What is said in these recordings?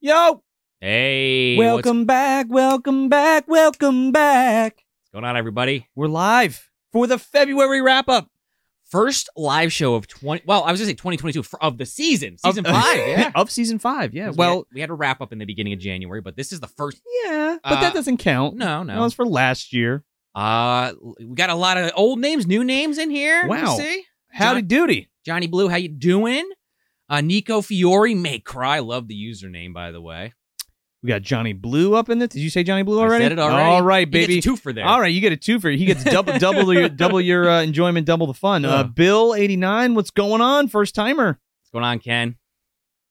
Yo, Hey, what's welcome back, welcome back, welcome back. What's going on, everybody? We're live for the February wrap up. First live show of 20. Well, I was gonna say 2022 for, of the season, season Of- five. Yeah. of season five. Yeah. 'Cause we Well, had, we had a wrap up in the beginning of January, but this is the first. yeah, but Uh, that doesn't count. No, no. That no. was for last year. Uh, we got a lot of old names, new names in here. Me Wow. see Howdy doody. Johnny Blue, how you doing? Uh, Nico Fiore may cry. Love the username, by the way. We got Johnny Blue up in it. Did you say Johnny Blue already? I said it already. All right, He baby. gets two for there. All right, you get a two for He gets double, double your, double your uh, enjoyment, double the fun. Uh. Bill eighty nine. What's going on? First timer. What's going on, Ken?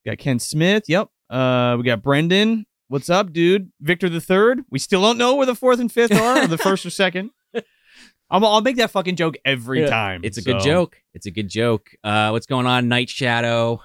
Got Ken Smith. Yep. Uh, we got Brendan. What's up, dude? Victor the third. We still don't know where the fourth and fifth are, or the first or second. I'll, I'll make that fucking joke every Yeah, time. It's a good joke. It's a good joke. Uh, what's going on, Night Shadow?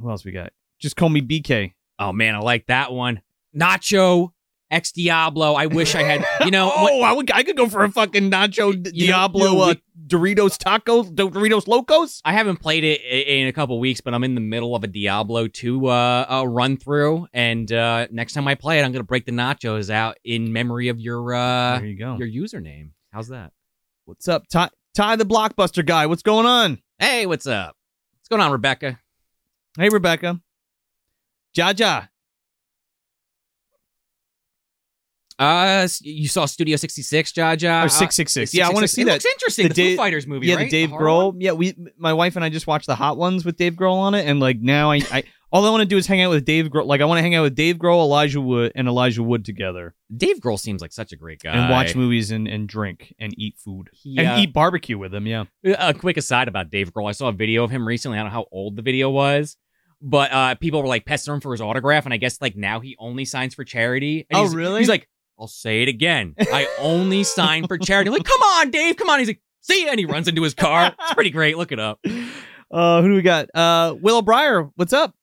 Who else we got? Just call me BK. Oh man, I like that one. Nacho Ex Diablo. I wish I had. You know, oh, what- I, would, I could go for a fucking Nacho D- know- Diablo you know, uh, Doritos Tacos, Doritos Locos. I haven't played it in a couple weeks, but I'm in the middle of a Diablo 2 uh, uh, run through, and uh, next time I play it, I'm gonna break the nachos out in memory of your uh, there you go. your username. How's that? What's up, Ty, Ty the Blockbuster guy? What's going on? Hey, what's up? What's going on, Rebecca? Hey, Rebecca. Jaja. Uh, you saw Studio 66, Jaja? Or 666. Uh, Yeah, I want to see It that. looks interesting. The The, Dave- Foo Fighters movie, yeah, right? the Dave horror Grohl. one? Yeah, we, my wife and I just watched the Hot Ones with Dave Grohl on it, and like now I, I all I want to do is hang out with Dave Grohl. Like I want to hang out with Dave Grohl, Elijah Wood, and Elijah Wood together, Dave Grohl seems like such a great guy. and watch movies and, and drink and eat food He, and uh, eat barbecue with him. Yeah. A quick aside about Dave Grohl. I saw a video of him recently. I don't know how old the video was, but uh, people were like pestering him for his autograph, and I guess like now he only signs for charity. And Oh, he's- really? He's like, I'll say it again. I only sign for charity. I'm like, come on, Dave, come on. He's like, see ya, and he runs into his car. It's pretty great. Look it up. Uh, who do we got? Uh, Willow Breyer. What's up?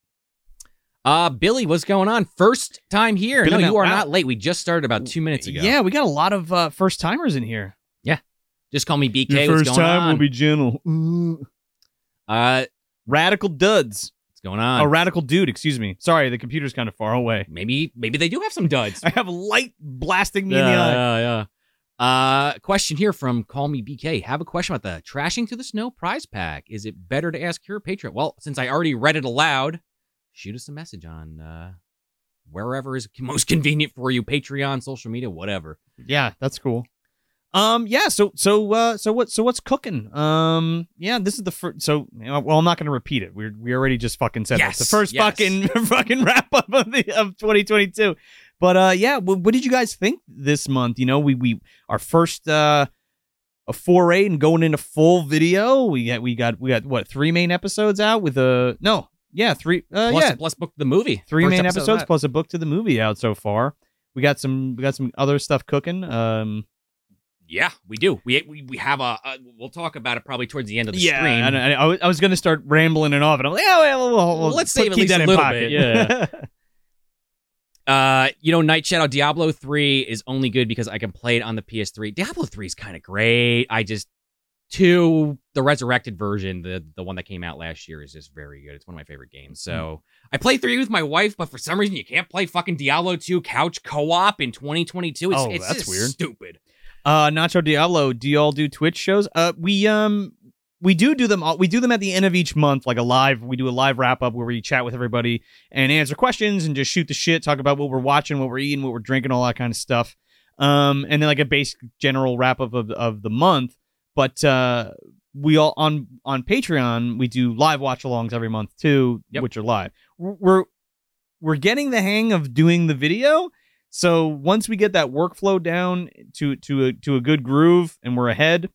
Uh, Billy, what's going on? First time here. Billy no, you are wow. not late. We just started about two minutes ago. Yeah, we got a lot of uh, first timers in here. Yeah, just call me BK. what's going on? Will be gentle. uh, Radical duds. what's going on? A radical dude. Excuse me. Sorry, the computer's kind of far away. maybe, maybe they do have some duds. I have light blasting me yeah, in the eye. yeah, yeah. Uh, question here from Call Me BK. Have a question about the trashing to the snow prize pack. Is it better to ask your patron? Well, since I already read it aloud, shoot us a message on uh, wherever is most convenient for you, Patreon, social media, whatever. Yeah, that's cool. Um, yeah. So, so, uh, so what? So what's cooking? Um, yeah, this is the first. So, well, I'm not going to repeat it. We we already just fucking said Yes, this. The first yes. fucking fucking wrap up of the of 2022. But uh, yeah. What, what did you guys think this month? You know, we we our first uh a foray and going into full video. We got we got we got what three main episodes out with a no. Yeah, three. Uh, Plus, yeah, plus book the movie. Three main episode episodes plus a book to the movie out so far. We got some we got some other stuff cooking. Um Yeah, we do. We we, we have a, a. We'll talk about it probably towards the end of the yeah, stream. and I, I was- I was gonna start rambling it off, and I'm like, yeah, well, we'll, let's save at least that a little pocket. bit, yeah. Uh, you know, Night Shadow Diablo 3 is only good because I can play it on the PS3. Diablo 3 is kind of great. I just two the resurrected version, the the one that came out last year is just very good. It's one of my favorite games. So, I play 3 with my wife, but for some reason you can't play fucking Diablo 2 couch co-op in 2022. It's, Oh, it's that's just weird. stupid. uh, Nacho Diablo, do y'all do Twitch shows? Uh, we um. We do do them. all- We do them at the end of each month, like a live. We do a live wrap up where we chat with everybody and answer questions and just shoot the shit, talk about what we're watching, what we're eating, what we're drinking, all that kind of stuff. Um, and then like a basic general wrap up of of the month. But uh, we all on on Patreon we do live watch alongs every month too, Yep. which are live. We're we're getting the hang of doing the video. So once we get that workflow down to to a to a good groove and we're ahead,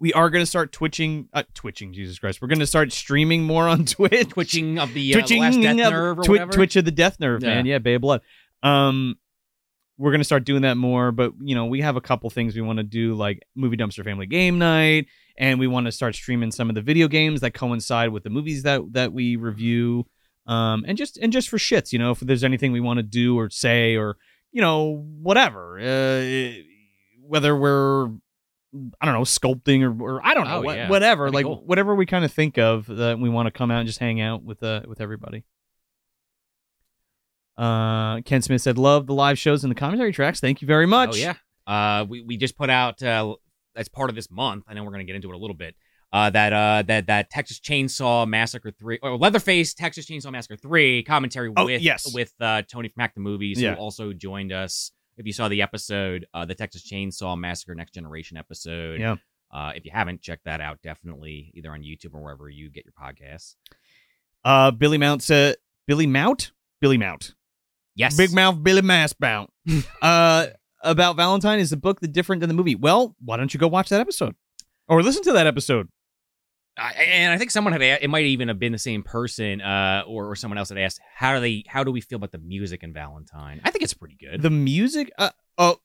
we are going to start twitching uh, twitching Jesus Christ. We're going to start streaming more on Twitch. Twitching of the, uh, the last death of- nerve or Twi- whatever. Twitch of the Death Nerve, man. Yeah. Yeah, Bay of Blood. Um we're gonna start doing that more, but you know, we have a couple things we want to do, like movie dumpster family game night, and we want to start streaming some of the video games that coincide with the movies that that we review. Um and just and just for shits, you know, if there's anything we want to do or say or you know, whatever. Uh whether we're I don't know, sculpting or, or I don't know, Oh, what, yeah. whatever, That'd like cool. whatever we kind of think of that we want to come out and just hang out with uh with everybody. Uh, Ken Smith said, "Love the live shows and the commentary tracks. Thank you very much." Oh yeah. Uh, we we just put out uh, as part of this month. I know we're gonna get into it a little bit. Uh, that uh that that Texas Chainsaw Massacre three or Leatherface Texas Chainsaw Massacre three commentary Oh, with yes. with uh Tony from Hack the Movies Yeah. who also joined us. If you saw the episode, uh, the Texas Chainsaw Massacre Next Generation episode. Yeah. Uh, if you haven't, check that out. Definitely either on YouTube or wherever you get your podcasts. Uh, Billy Mount said, "Billy Mount, Billy Mount, Yes. Big Mouth Billy Mass Mount." uh, about Valentine is the book the different than the movie? Well, why don't you go watch that episode or listen to that episode? I, and I think someone had it might even have been the same person uh, or, or someone else had asked how do they how do we feel about the music in Valentine? I think it's pretty good. The music, uh, oh,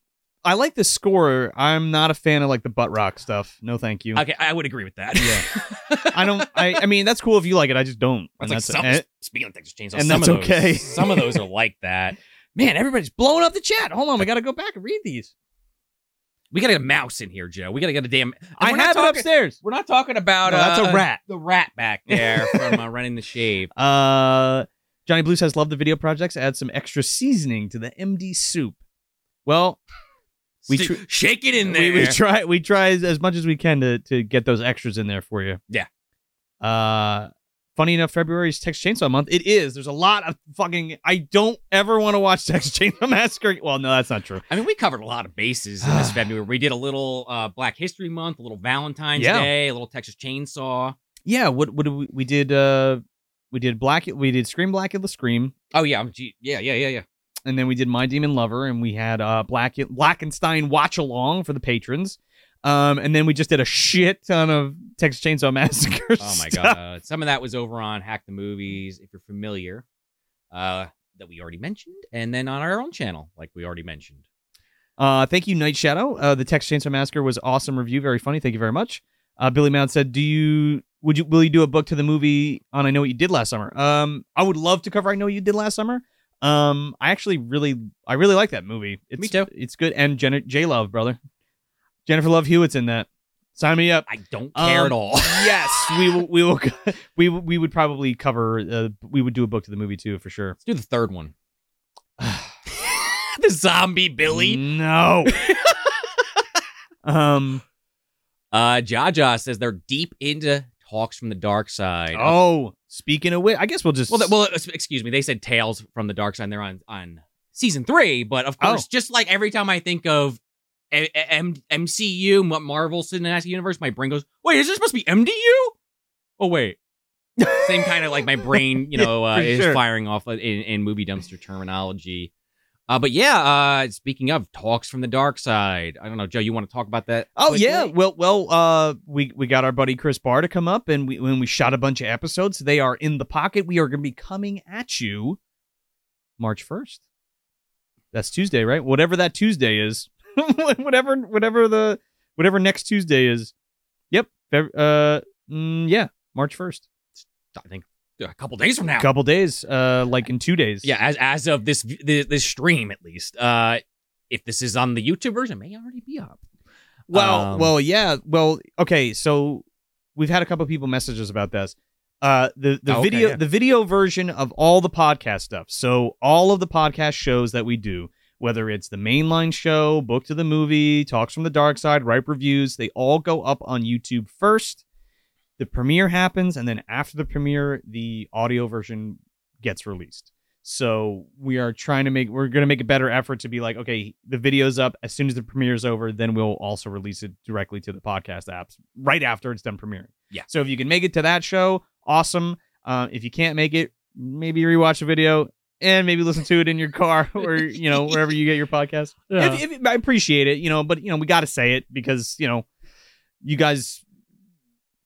I like the score. I'm not a fan of like the butt rock stuff. No, thank you. okay, I would agree with that. Yeah. I don't. I, I mean, that's cool if you like it. I just don't. That's And like that's some, and- speaking of Texas Chainsaw, and some that's of those, okay. some of those are like that. man, everybody's blowing up the chat. Hold on, we got to go back and read these. We gotta get a mouse in here, Joe. We gotta get a damn. I have it upstairs. We're not talking about No, that's a uh, rat. The rat back there from uh, running the shave. Uh, Johnny Blue says, "Love the video projects. Add some extra seasoning to the MD soup." Well, We tr- shake it in there. we, we try we try as, much as we can to to get those extras in there for you. Yeah. Uh, funny enough, February is Texas Chainsaw Month. It is. There's a lot of fucking. I don't ever want to watch Texas Chainsaw Massacre. Well, no, that's not true. I mean, we covered a lot of bases in this February. We did a little uh, Black History Month, a little Valentine's Yeah. Day, a little Texas Chainsaw. Yeah. What what did we, we did? Uh, we did Black. We did Scream Black in the Scream. Oh yeah, yeah, yeah, yeah, yeah. And then we did My Demon Lover, and we had uh Black Blackenstein watch along for the patrons. Um, and then we just did a shit ton of Texas Chainsaw Massacre. Oh my stuff. god, some of that was over on Hack the Movies, if you're familiar, uh, that we already mentioned, and then on our own channel, like we already mentioned. Uh, thank you, Night Shadow. Uh, the Texas Chainsaw Massacre was awesome review, very funny. Thank you very much. Uh, Billy Mount said, "Do you would you will you do a book to the movie on I Know What You Did Last Summer?" Um, I would love to cover I Know What You Did Last Summer. Um, I actually really I really like that movie. It's, Me too. It's good, and Jen- J Love, brother, Jennifer Love Hewitt's in that. Sign me up. I don't care Um, at all. yes, we will. We will. We we would probably cover. Uh, we would do a book to the movie too for sure. Let's do the third one. the zombie Billy. No. um. Uh, Jaja says they're deep into talks from the dark side. Oh, speaking of which, I guess we'll just. Well, well, uh, excuse me. They said Tales from the Dark Side. They're on on season three, but of Oh. course, just like every time I think of A- A- M- MCU, M- Marvel Cinematic Universe, my brain goes, "Wait, is this supposed to be MDU?" Oh wait, same kind of like my brain, you Yeah, know, uh, is sure. firing off in, in movie dumpster terminology. Uh, but yeah, uh, speaking of talks from the dark side, I don't know, Joe. You want to talk about that? Oh quickly? yeah, well, well, uh, we we got our buddy Chris Barr to come up, and we when we shot a bunch of episodes, they are in the pocket. We are going to be coming at you March first. That's Tuesday, right? Whatever that Tuesday is, whatever, whatever the whatever next Tuesday is. Yep. Uh, mm, yeah, March first. I think a couple days from now. A couple days, uh, like in two days. Yeah, as as of this this, this stream at least. Uh, if this is on the YouTube version, it may already be up. Well, Um, well, yeah. Well, okay. So we've had a couple people messages about this. Uh, the the Oh, okay, video yeah. the video version of all the podcast stuff. So all of the podcast shows that we do, whether it's the mainline show, book to the movie, talks from the dark side, ripe reviews, they all go up on YouTube first. The premiere happens, and then after the premiere, the audio version gets released. So we are trying to make we're going to make a better effort to be like, okay, the video's up as soon as the premiere's over, then we'll also release it directly to the podcast apps right after it's done premiering. Yeah. So if you can make it to that show, awesome. Uh, if you can't make it, maybe rewatch the video and maybe listen to it in your car or you know wherever you get your podcast. If, if, I appreciate it, you know, but you know we got to say it because you know you guys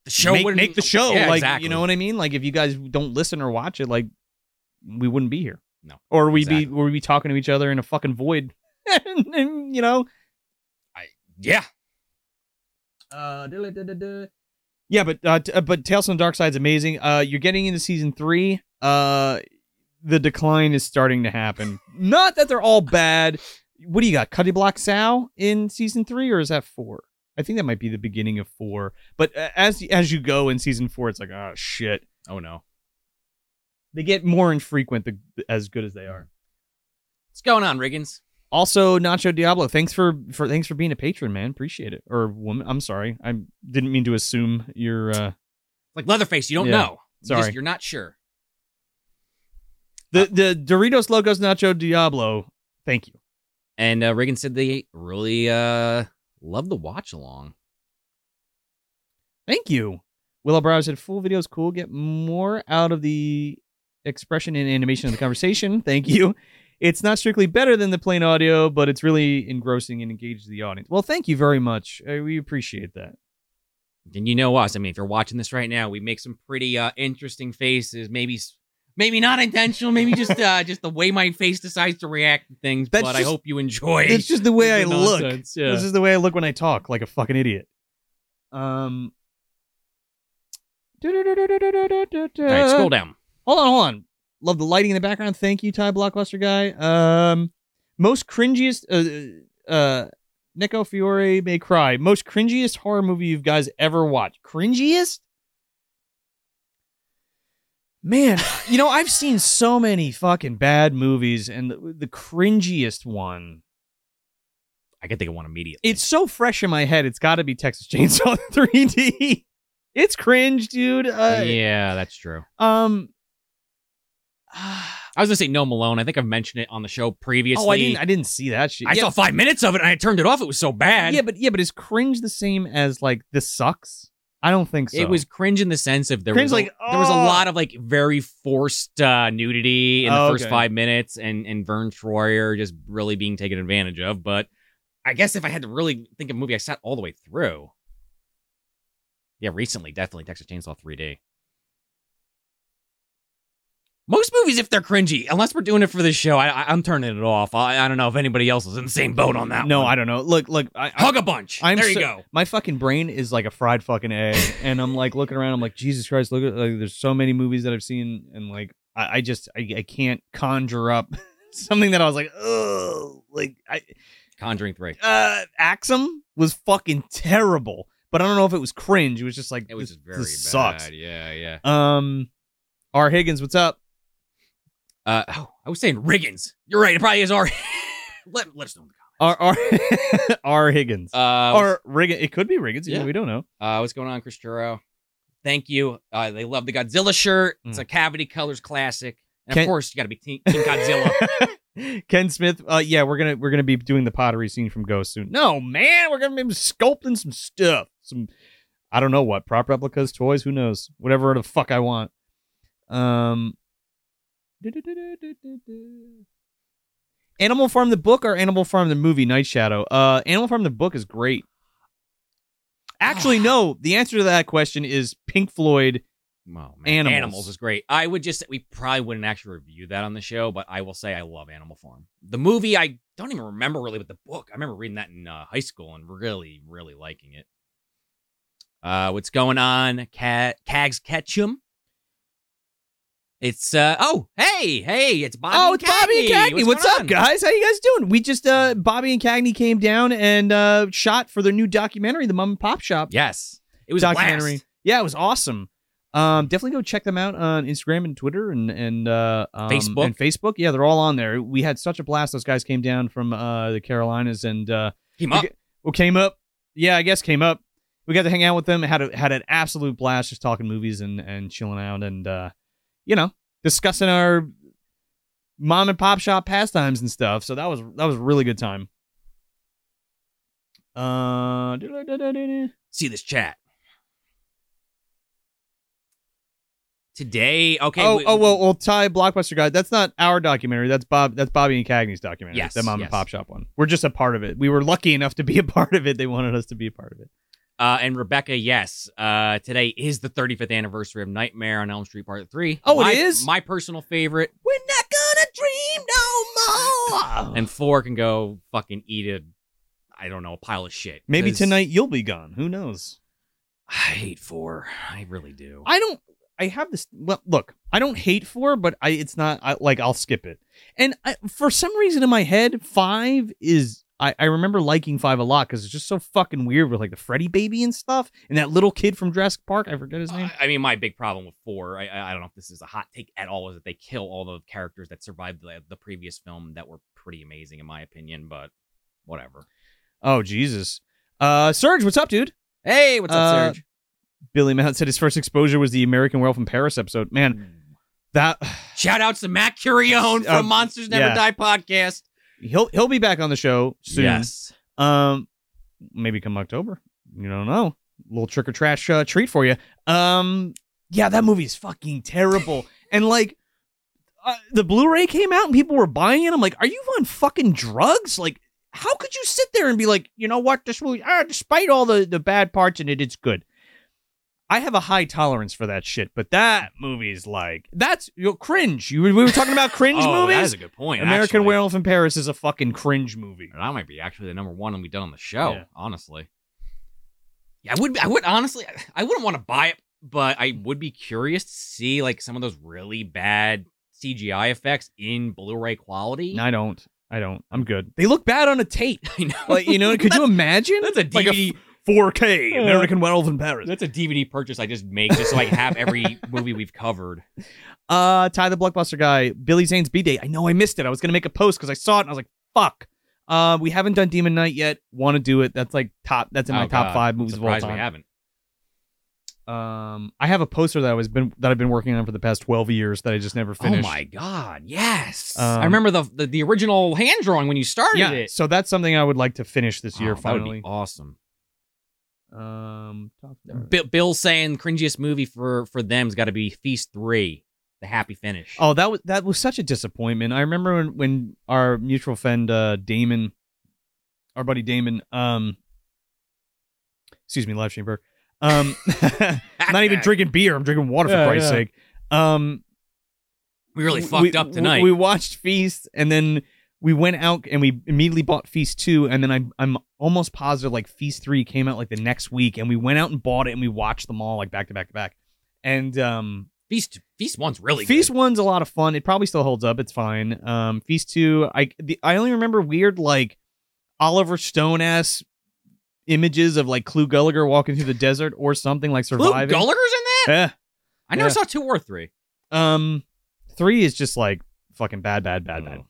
the show make, wouldn't- make the show. Yeah, like exactly. you know what I mean. Like if you guys don't listen or watch it, like we wouldn't be here. No, or we'd exactly. be or we'd be talking to each other in a fucking void. and, and, you know, I yeah. uh, yeah, but uh, t- uh, but Tales from the Dark Side is amazing. Uh, you're getting into season three. Uh, the decline is starting to happen. Not that they're all bad. What do you got? Cutty Black Sow in season three, or is that four? I think that might be the beginning of four. But uh, as as you go in season four, it's like, oh shit. Oh no. They get more infrequent the, as good as they are. What's going on, Riggins? Also, Nacho Diablo, thanks for for thanks for being a patron, man. Appreciate it. Or woman, I'm sorry, I didn't mean to assume you're. Uh, Like Leatherface, you don't Yeah. know. You just- Sorry. you're not sure. the the Doritos Locos Nacho Diablo. Thank you. And uh, Reagan said they really uh love the watch along. Thank you. Willow Brow said full video is cool. Get more out of the expression and animation of the conversation. Thank you. It's not strictly better than the plain audio, but it's really engrossing and engages the audience. Well, thank you very much. Uh, we appreciate that. And you know us. I mean, if you're watching this right now, we make some pretty uh interesting faces. Maybe maybe not intentional, maybe just uh just the way my face decides to react to things. That's but I hope you enjoy. It. It's just the way I look. Yeah. This is the way I look when I talk, like a fucking idiot. Um. All right, scroll down. Hold on, hold on. Love the lighting in the background. Thank you, Ty Blockbuster guy. Um, most cringiest. Uh, uh, Nico Fiore may cry. Most cringiest horror movie you guys ever watched. Cringiest. Man, you know I've seen so many fucking bad movies, and the, the cringiest one. I can think of one immediately. It's so fresh in my head. It's got to be Texas Chainsaw 3D. It's cringe, dude. Uh, yeah, that's true. Um. I was gonna say no Malone. I think I've mentioned it on the show previously. Oh, I didn't. I didn't see that shit. I yeah, saw five minutes of it and I turned it off. It was so bad. yeah, but yeah, but is cringe the same as like this sucks? I don't think so. It was cringe in the sense of there Cringe was a, like, there was a oh. lot of like very forced uh, nudity in the Oh, first okay. five minutes, and and Vern Troyer just really being taken advantage of. But I guess if I had to really think of a movie I sat all the way through, yeah, recently definitely Texas Chainsaw 3D. Most movies, if they're cringy, unless we're doing it for the show, I, I, I'm turning it off. I, I don't know if anybody else is in the same boat on that. no, one. I don't know. Look, look. I, I, hug a bunch. I'm there you so- go. my fucking brain is like a fried fucking egg, and I'm like looking around. I'm like, Jesus Christ! Look at like, there's so many movies that I've seen, and like I, I just I, I can't conjure up something that I was like, oh, like I Conjuring three. uh Axum was fucking terrible, but I don't know if it was cringe. It was just like It was this, just very this bad. sucks. Yeah, yeah. Um, R Higgins, what's up? Uh, oh, I was saying Riggins. You're right. It probably is our. let, let us know in the comments. R R R Higgins. Uh, or Riggins. It could be Riggins. Yeah. We don't know. uh, what's going on, Chris Churro? Thank you. Uh, they love the Godzilla shirt. It's Mm. a Cavity Colors classic, and Can- of course, you got to be Team, team Godzilla. Ken Smith. Uh, yeah, we're gonna we're gonna be doing the pottery scene from Ghost soon. No, man, we're gonna be sculpting some stuff. Some I don't know what prop replicas, toys, who knows, whatever the fuck I want. Um. Animal Farm the book or Animal Farm the movie Night Shadow? Uh, Animal Farm the book is great. Actually, no. The answer to that question is Pink Floyd. Oh, man. Animals. Animals is great. I would just we probably wouldn't actually review that on the show, but I will say I love Animal Farm. The movie I don't even remember really, but the book I remember reading that in uh, high school and really, really liking it. Uh, what's going on, Cat Cags Ketchum? It's uh oh hey hey it's Bobby. oh, and it's Bobby and Cagney. Cagney. What's, up, guys? How you guys doing? We just uh Bobby and Cagney came down and uh shot for their new documentary, The Mom and Pop Shop Yes, it was documentary. Yeah, it was awesome. Um, definitely go check them out on Instagram and Twitter and and uh, um, Facebook. and Facebook. Yeah, they're all on there. We had such a blast. Those guys came down from uh the Carolinas and uh Team we up. well came up. Yeah, I guess came up. We got to hang out with them. Had a, had an absolute blast just talking movies and and chilling out and uh you know discussing our mom and pop shop pastimes and stuff. So that was that was a really good time. Uh, See this chat. Today, okay. oh, we- oh well, well, Ty Blockbuster guy. That's not our documentary. That's Bob. That's Bobby and Cagney's documentary. Yes, the mom yes. and pop shop one. We're just a part of it. We were lucky enough to be a part of it. They wanted us to be a part of it. Uh, and Rebecca, yes, uh, today is the 35th anniversary of Nightmare on Elm Street Part 3. Oh, it my, is? My personal favorite. We're not gonna dream no more. And four can go fucking eat a, I don't know, a pile of shit. Maybe tonight you'll be gone. Who knows? I hate four. I really do. I don't. I have this. Well, look, I don't hate four, but I it's not I, like I'll skip it. And I, for some reason in my head, five is I, I remember liking five a lot because it's just so fucking weird with like the Freddy baby and stuff, and that little kid from Jurassic Park. I forget his name. I I mean, my big problem with four, I, I I don't know if this is a hot take at all, is that they kill all the characters that survived the, the previous film that were pretty amazing in my opinion. But whatever. Oh Jesus, uh, Serge, what's up, dude? Hey, what's up, Uh, Serge? Billy Mount said his first exposure was the American Werewolf in Paris episode. Man, that Shout outs to Matt Curione from Uh, Monsters Never yeah. Die podcast. He'll he'll be back on the show soon. Yes. Um, maybe come October. You don't know. little trick or trash uh, treat for you. Um, yeah, that movie is fucking terrible. and like, uh, the Blu-ray came out and people were buying it. I'm like, are you on fucking drugs? Like, how could you sit there and be like, you know what, this movie, ah, despite all the the bad parts in it, it's good. I have a high tolerance for that shit, but that movie's like that's you know, cringe. You we were talking about cringe oh, movies. that is a good point. American actually. Werewolf in Paris is a fucking cringe movie. That might be actually the number one we done on the show. Yeah. Honestly. Yeah, I would. I would honestly. I wouldn't want to buy it, but I would be curious to see like some of those really bad CGI effects in Blu-ray quality. I don't. I don't. I'm good. They look bad on a tape. I know. Like you know, could you imagine? That's a Like DVD. 4K Yeah. American Werewolf in Paris. that's a DVD purchase I just make just so I can have every movie we've covered. Uh, Ty the Blockbuster guy, Billy Zane's B Day. I know I missed it. I was gonna make a post because I saw it and I was like, fuck. Uh, we haven't done Demon Knight yet. Want to do it? That's like top. That's in my Oh, top God. five movies of all surprised we time. haven't. Um, I have a poster that I was been that I've been working on for the past twelve years that I just never finished. Oh my god! Yes, Um, I remember the, the the original hand drawing when you started Yeah, it. so that's something I would like to finish this year. Oh, that would finally. be awesome. Um, talk Bill, Bill saying cringiest movie for for them's got to be Feast Three, the happy finish. Oh, that was that was such a disappointment. I remember when, when our mutual friend uh, Damon, our buddy Damon, um, excuse me, live stream Burke, um, not even drinking beer. I'm drinking water for Yeah, Christ's yeah. sake. Um, We really we- fucked up we- tonight. We watched Feast, and then we went out and we immediately bought Feast two, and then I I'm almost positive like Feast three came out like the next week, and we went out and bought it, and we watched them all like back to back to back, and um. Feast Feast One's really Feast good. one's a lot of fun. It probably still holds up. It's fine. Um, Feast two, I the, I only remember weird like Oliver Stone ass images of like Clu Gulager walking through the desert or something like surviving. Gulager's in that. Yeah. I never yeah. saw two or three. Um, three is just like fucking bad, bad, bad, bad.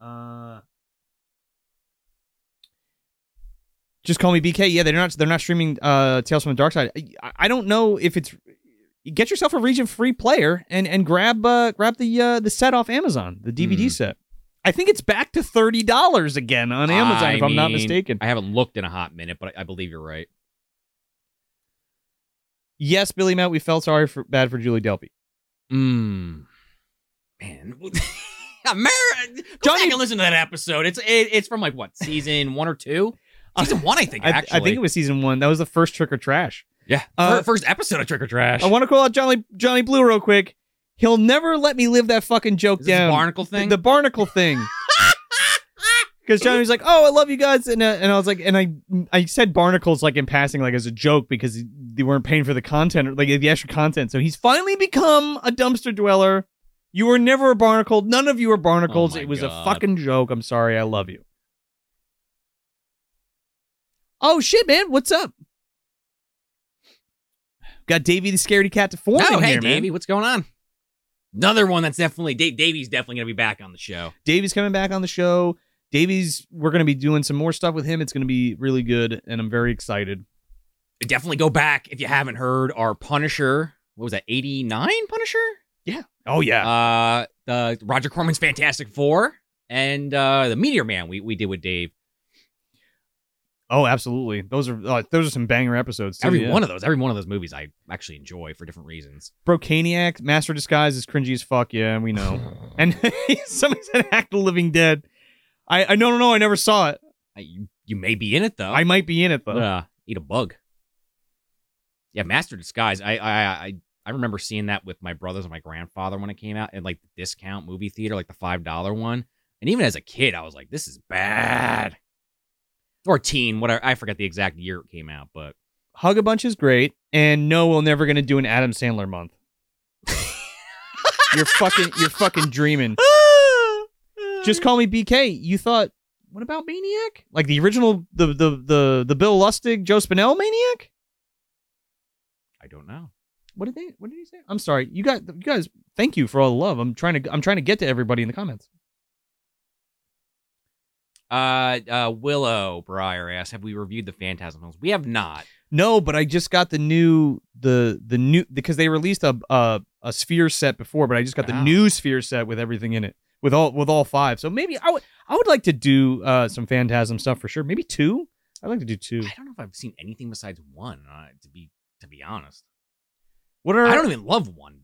Oh. Uh, just call me BK. Yeah, they're not. They're not streaming. Uh, Tales from the Dark Side. I, I don't know if it's. Get yourself a region free player and and grab uh grab the uh the set off Amazon, the DVD Hmm. set. I think it's back to thirty dollars again on Amazon, I if I'm not mistaken. I haven't looked in a hot minute, but I, I believe you're right. yes, Billy Matt, we felt sorry for bad for Julie Delpy. Mmm. Man. Ameri- Go Johnny- back and listen to that episode. It's it, it's from like what season one or two? Season one, I think. I, actually, I think it was season one. That was the first Trick or Trash. yeah. uh, Fir- first episode of Trick or Trash. I want to call out Johnny Johnny Blue real quick. He'll never let me live that fucking joke Is this down. barnacle thing? The barnacle thing. Because Johnny was like, "Oh, I love you guys," and uh, and I was like, and I I said barnacles like in passing, like as a joke because they weren't paying for the content, or like the extra content. So he's finally become a dumpster dweller. You were never a barnacle. None of you were barnacles. Oh my it was God. a fucking joke. I'm sorry. I love you. Oh shit, man! What's up? Got Davey the scaredy cat to form oh, in hey, here, man. Davey, what's going on? Another one that's definitely Dave, Davey's definitely gonna be back on the show. Davey's coming back on the show. Davey's we're gonna be doing some more stuff with him. It's gonna be really good, and I'm very excited. Definitely go back if you haven't heard our Punisher. What was that? Eighty nine Punisher. Yeah. Oh yeah. Uh, the Roger Corman's Fantastic Four and uh the Meteor Man we we did with Dave. Oh, absolutely. Those are uh, those are some banger episodes. Too, every yeah. one of those, every one of those movies, I actually enjoy for different reasons. Brocaniac, Master Disguise is cringy as fuck. Yeah, we know. and somebody said Act the Living Dead. I I no no no. I never saw it. I- you, you may be in it though. I might be in it though. uh, eat a bug. Yeah, Master Disguise. I I I I remember seeing that with my brothers and my grandfather when it came out in like the discount movie theater, like the five dollar one. And even as a kid, I was like, "This is bad." Or teen, whatever. I forget the exact year it came out, but Hugga Bunch is great, and no, we're never gonna do an Adam Sandler month. you're fucking you're fucking dreaming. Just call me BK. You thought what about Maniac? Like the original, the the the the Bill Lustig, Joe Spinell Maniac? I don't know. What did they? What did he say? I'm sorry. You guys, you guys. Thank you for all the love. I'm trying to. I'm trying to get to everybody in the comments. Uh, uh, Willow Breyer asks, "Have we reviewed the Phantasm films? We have not. No, but I just got the new the the new because they released a a, a sphere set before, but I just got the new sphere set with everything in it with all with all five. So maybe I would I would like to do uh some Phantasm stuff for sure. Maybe two. I'd like to do two. I don't know if I've seen anything besides one. Uh, to be to be honest, What are I don't even love one.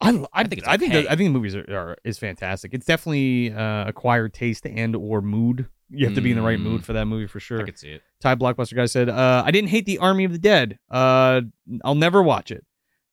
I, I, I think it's I think okay. the, I think the movies are, are is fantastic. It's definitely uh, acquired taste and or mood. You have to be in the right Mm. mood for that movie for sure. I could see it. Ty Blockbuster guy said, uh, "I didn't hate the Army of the Dead. Uh, I'll never watch it."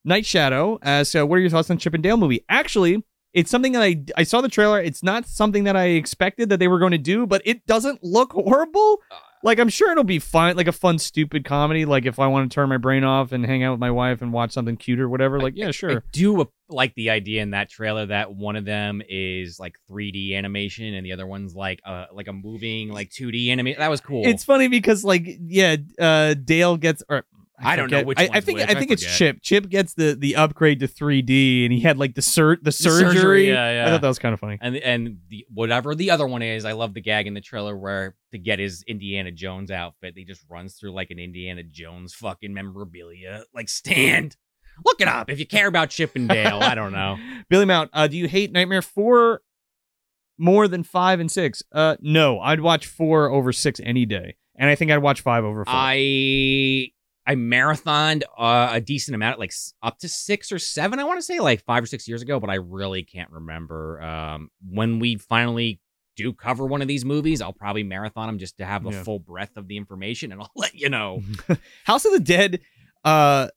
Night Shadow asks, uh, "What are your thoughts on Chip and Dale movie?" Actually, it's something that I I saw the trailer. It's not something that I expected that they were going to do, but it doesn't look horrible. Like I'm sure it'll be fine, like a fun, stupid comedy. Like if I want to turn my brain off and hang out with my wife and watch something cute or whatever. Like yeah, sure. I do like the idea in that trailer that one of them is like 3D animation and the other one's like uh like a moving like 2D animation. That was cool. It's funny because like yeah, uh, Dale gets or I don't know which I, I think which, I I think it's. Chip. Chip gets the the upgrade to 3D, and he had like the sur- the surgery, surgery. yeah, yeah. I thought that was kind of funny. and and the whatever the other one is, I love the gag in the trailer where to get his Indiana Jones outfit, he just runs through like an Indiana Jones fucking memorabilia like stand. Look it up if you care about Chip and Dale. I don't know. Billy Mount, uh, do you hate Nightmare Four more than five and six? Uh, no, I'd watch four over six any day, and I think I'd watch five over four. I I marathoned uh, a decent amount, like up to six or seven. I want to say like five or six years ago, but I really can't remember. Um, when we finally do cover one of these movies, I'll probably marathon them just to have the Yeah. full breadth of the information, and I'll let you know. House of the Dead, uh,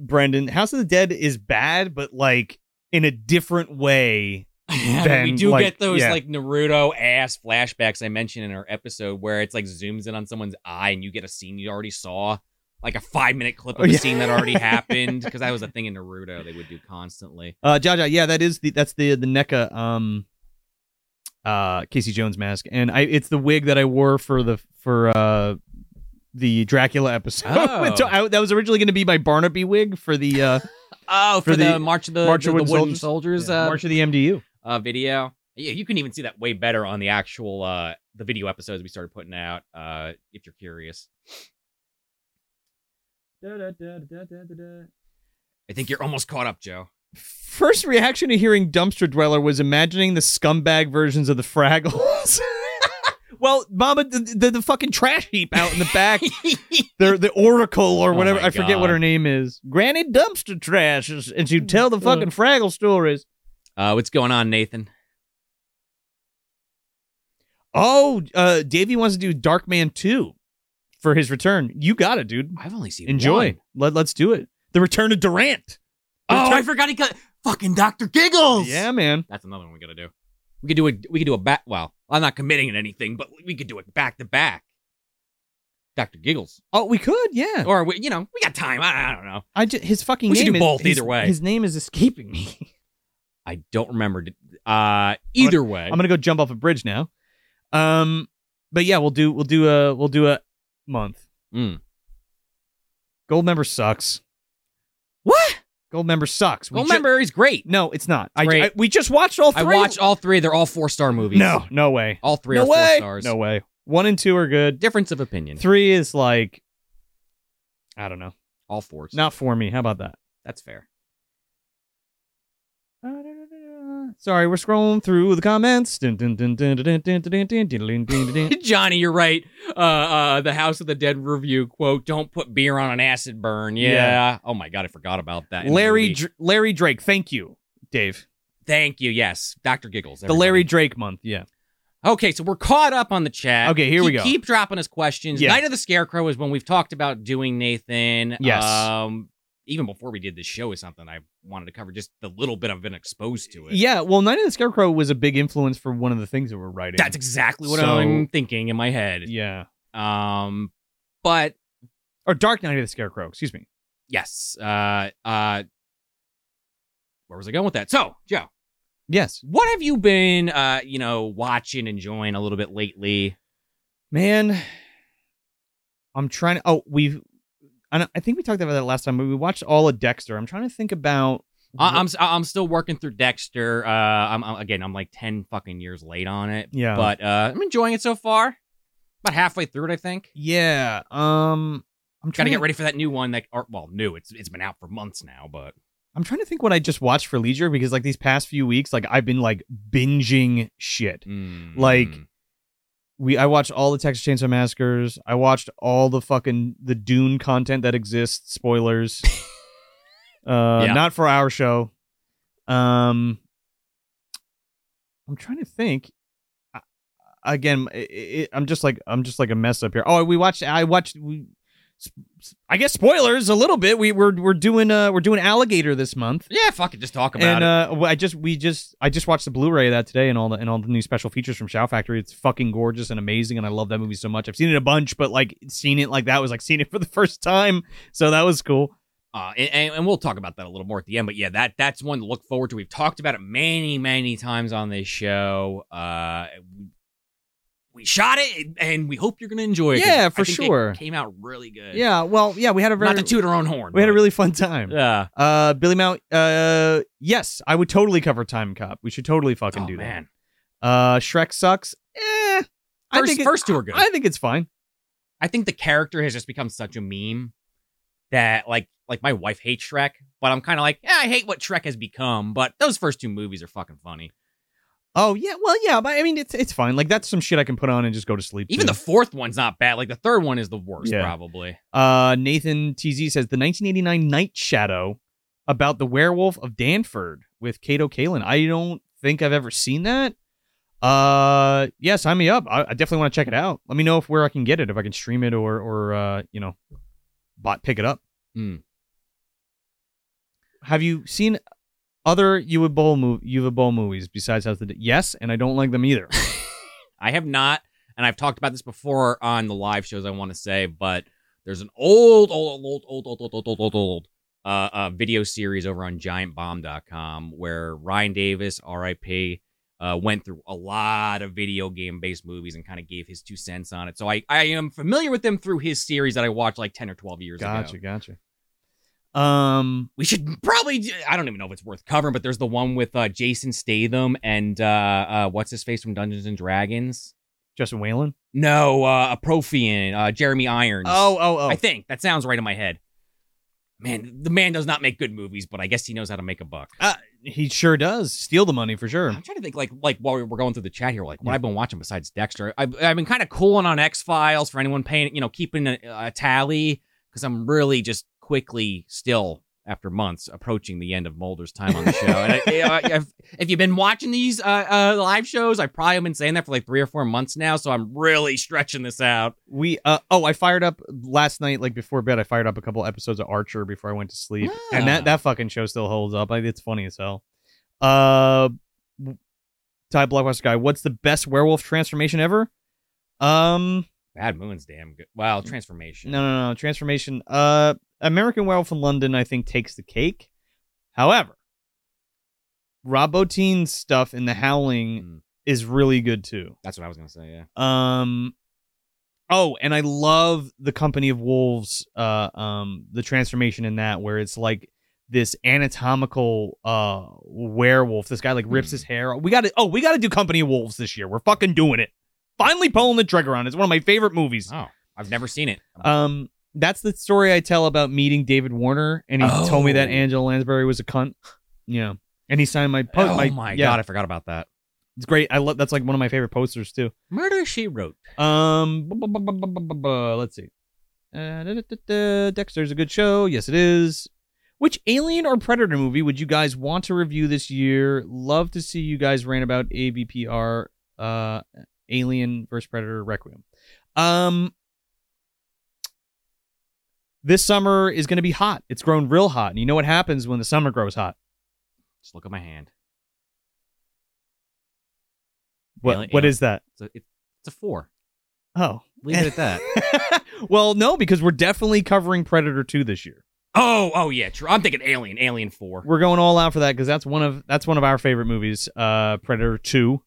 Brendan, House of the Dead is bad, but like in a different way. we Then, do like, get those yeah. like Naruto ass flashbacks I mentioned in our episode where it's like zooms in on someone's eye and you get a scene you already saw, like a five minute clip of Oh, a yeah. scene that already happened. Because that was a thing in Naruto they would do constantly. Uh, Jaja, yeah, that is the that's the the NECA um, uh, Casey Jones mask, and I it's the wig that I wore for the for uh the Dracula episode. Oh. So I- that was originally going to be my Barnaby wig for the uh, Oh, for, For the, the March of the, March the, of the Wooden Wooden Soldiers. Soldiers, yeah, uh, March of the MDU. uh, video. Yeah, you can even see that way better on the actual uh, the video episodes we started putting out. Uh, if you're curious, I think you're almost caught up, Joe. First reaction to hearing Dumpster Dweller was imagining the scumbag versions of the Fraggles. well, Mama, the, the, the fucking trash heap out in the back, the the Oracle or Oh whatever. my I forget what her name is. Granny Dumpster Trash, and she'd tell the fucking Fraggle stories. uh, what's going on, Nathan? Oh, uh, Davey wants to do Darkman 2 for his return. You got it, dude. I've only seen Enjoy. one. Let, let's do it. The return of Durant. Oh, Return- I forgot he got fucking Doctor Giggles. Yeah, man. that's another one we gotta do. We could do a we could do a back. Well, I'm not committing to anything, but we could do it back to back. Doctor Giggles, Oh, we could, yeah. or we, you know, we got time. I, I don't know. I just, his fucking We should name do is- both his- either way. His name is escaping me. I don't remember. Uh, either way, I'm gonna go jump off a bridge now. Um, but yeah, we'll do we'll do a we'll do a month. Mm. Goldmember sucks. what? Goldmember sucks. We Well, ju- remember he's great. no, it's not. I, Great. I- we just watched all I three. watched all three. They're all four star movies. No, no way. all three no are four way. stars. No way. One and two are good. difference of opinion. Three is like, I don't know, All fours. not for me. How about that? that's fair. Sorry, we're scrolling through the comments. Johnny, you're right. Uh, uh, the House of the Dead review quote: "Don't put beer on an acid burn." Yeah. yeah. Oh my god, I forgot about that. Larry Dr- Larry Drake. Thank you, Dave. Thank you. Yes, Doctor Giggles. Everybody. The Larry Drake month. Yeah. Okay, so we're caught up on the chat. Okay, here keep, we go. Keep dropping us questions. Yeah. Night of the Scarecrow is when we've talked about doing Nathan. Yes. Um, even before we did this show is something I wanted to cover. Just the little bit I've been exposed to it. Yeah. Well, Night of the Scarecrow was a big influence for one of the things that we're writing. That's exactly what So- I'm thinking in my head. yeah. Um, but Or Dark Night of the Scarecrow. Excuse me. yes. Uh, uh, where was I going with that? So, Joe, Yes, What have you been, uh, you know, watching, enjoying a little bit lately? man. I'm trying to. Oh, we've. I, I think we talked about that last time, but we watched all of Dexter. I'm trying to think about. I- I'm s- I'm still working through Dexter. Uh, I'm, I'm again, I'm like ten fucking years late on it, yeah, but uh, I'm enjoying it so far. About halfway through it, I think. yeah. Um, I'm trying to get ready for that new one. That, or, well, new. It's it's been out for months now, but I'm trying to think what I just watched for leisure because like these past few weeks, like I've been like binging shit. mm, Like. We I watched all the Texas Chainsaw Massacres. I watched all the fucking the Dune content that exists. Spoilers. uh, Yeah. not for our show. Um, I'm trying to think. I- Again, i i I'm just like I'm just like a mess up here. Oh, we watched. I watched. We, I guess spoilers a little bit. We we're we're doing uh we're doing Alligator this month. yeah, fuck it, just talk about And it. uh, I just we just I just watched the Blu-ray of that today, and all the and all the new special features from Shout Factory. It's fucking gorgeous and amazing, and I love that movie so much. I've seen it a bunch, but like seeing it like that was like seeing it for the first time, so that was cool. Uh, and, and, and we'll talk about that a little more at the end. But yeah, that that's one to look forward to. We've talked about it many, many times on this show. Uh, we, shot it, and we hope you're gonna enjoy it. Yeah, I for sure. came out really good. Yeah, well, yeah, we had a very not to toot our own horn. we had a really fun time. yeah. Uh, Billy Mount. Uh, yes, I would totally cover Timecop. We should totally fucking Oh do man, that. Uh, Shrek sucks. Eh, I first think it- first two are good. I think it's fine. I think the character has just become such a meme that like like my wife hates Shrek, but I'm kind of like, yeah, I hate what Shrek has become. But those first two movies are fucking funny. Oh yeah, well yeah, but I mean it's it's fine. Like that's some shit I can put on and just go to sleep. Even to. the fourth one's not bad. Like the third one is the worst, Yeah. probably. Uh, Nathan TZ says the 1989 Night Shadow about the werewolf of Danford with Kato Kaelin. I don't think I've ever seen that. Uh, yeah, sign me up. I, I definitely want to check it out. Let me know if where I can get it, if I can stream it or or uh, you know, bot pick it up. Hmm. Have you seen other Uwe Boll mov- Uwe Boll movies besides House of the Dead? Yes, and I don't like them either. I have not, and I've talked about this before on the live shows. I want to say, but there's an old, old, old, old, old, old, old, old, old, old uh, uh, video series over on GiantBomb.com where Ryan Davis, R.I.P., uh, went through a lot of video game based movies and kind of gave his two cents on it. So I, I am familiar with them through his series that I watched like ten or twelve years gotcha, ago. Gotcha, gotcha. Um, We should probably. I don't even know if it's worth covering, but there's the one with uh, Jason Statham and uh, uh, what's his face from Dungeons and Dragons. Justin Whalin. No, uh, a Profian, uh, Jeremy Irons. Oh, oh, oh. I think that sounds right in my head. Man, the man does not make good movies, but I guess he knows how to make a buck. Uh, he sure does steal the money for sure. I'm trying to think, like, like while we we're going through the chat here, like what Yeah. I've been watching besides Dexter. I've, I've been kind of cooling on X Files for anyone paying, you know, keeping a, a tally because I'm really just quickly still after months approaching the end of Mulder's time on the show. and I, I, if, if you've been watching these uh, uh, live shows, I probably have been saying that for like three or four months now, so I'm really stretching this out. We uh oh, I fired up last night, like before bed. I fired up a couple episodes of Archer before I went to sleep, and Ah. that that fucking show still holds up. Like, it's funny as hell. Uh, Ty Blockbuster guy, what's the best werewolf transformation ever? Um, Bad Moon's damn good. Wow, transformation. no, no, no, transformation. Uh, American Werewolf in London, I think takes the cake. However, Rob Bottin's stuff in The Howling Mm, is really good too. that's what I was gonna say. Yeah. Um Oh, and I love the Company of Wolves uh um the transformation in that where it's like this anatomical uh werewolf. This guy like rips Hmm. his hair. We got to Oh, we got to do Company of Wolves this year. We're fucking doing it. Finally pulling the trigger on it. It's one of my favorite movies. Oh, I've never seen it. Um that's the story I tell about meeting David Warner, and he oh. told me that oh. Angela Lansbury was a cunt. Yeah, and he signed my post. Oh my, my yeah. god, I forgot about that. It's great. I love that's like one of my favorite posters too. Murder She Wrote. Um, bu- bu- bu- let's see. Uh, Dexter's a good show. Yes, it is. Which Alien or Predator movie would you guys want to review this year? Love to see you guys rant about AVPR, uh, Alien versus Predator Requiem. Um, this summer is going to be hot. It's grown real hot, and you know what happens when the summer grows hot? Just look at my hand. What? Alien- what is that? It's a, it, it's a four. Oh, Leave it at that. well, no, because we're definitely covering Predator 2 this year. Oh, oh yeah, true. I'm thinking Alien, Alien Four. We're going all out for that because that's one of that's one of our favorite movies, uh, Predator Two,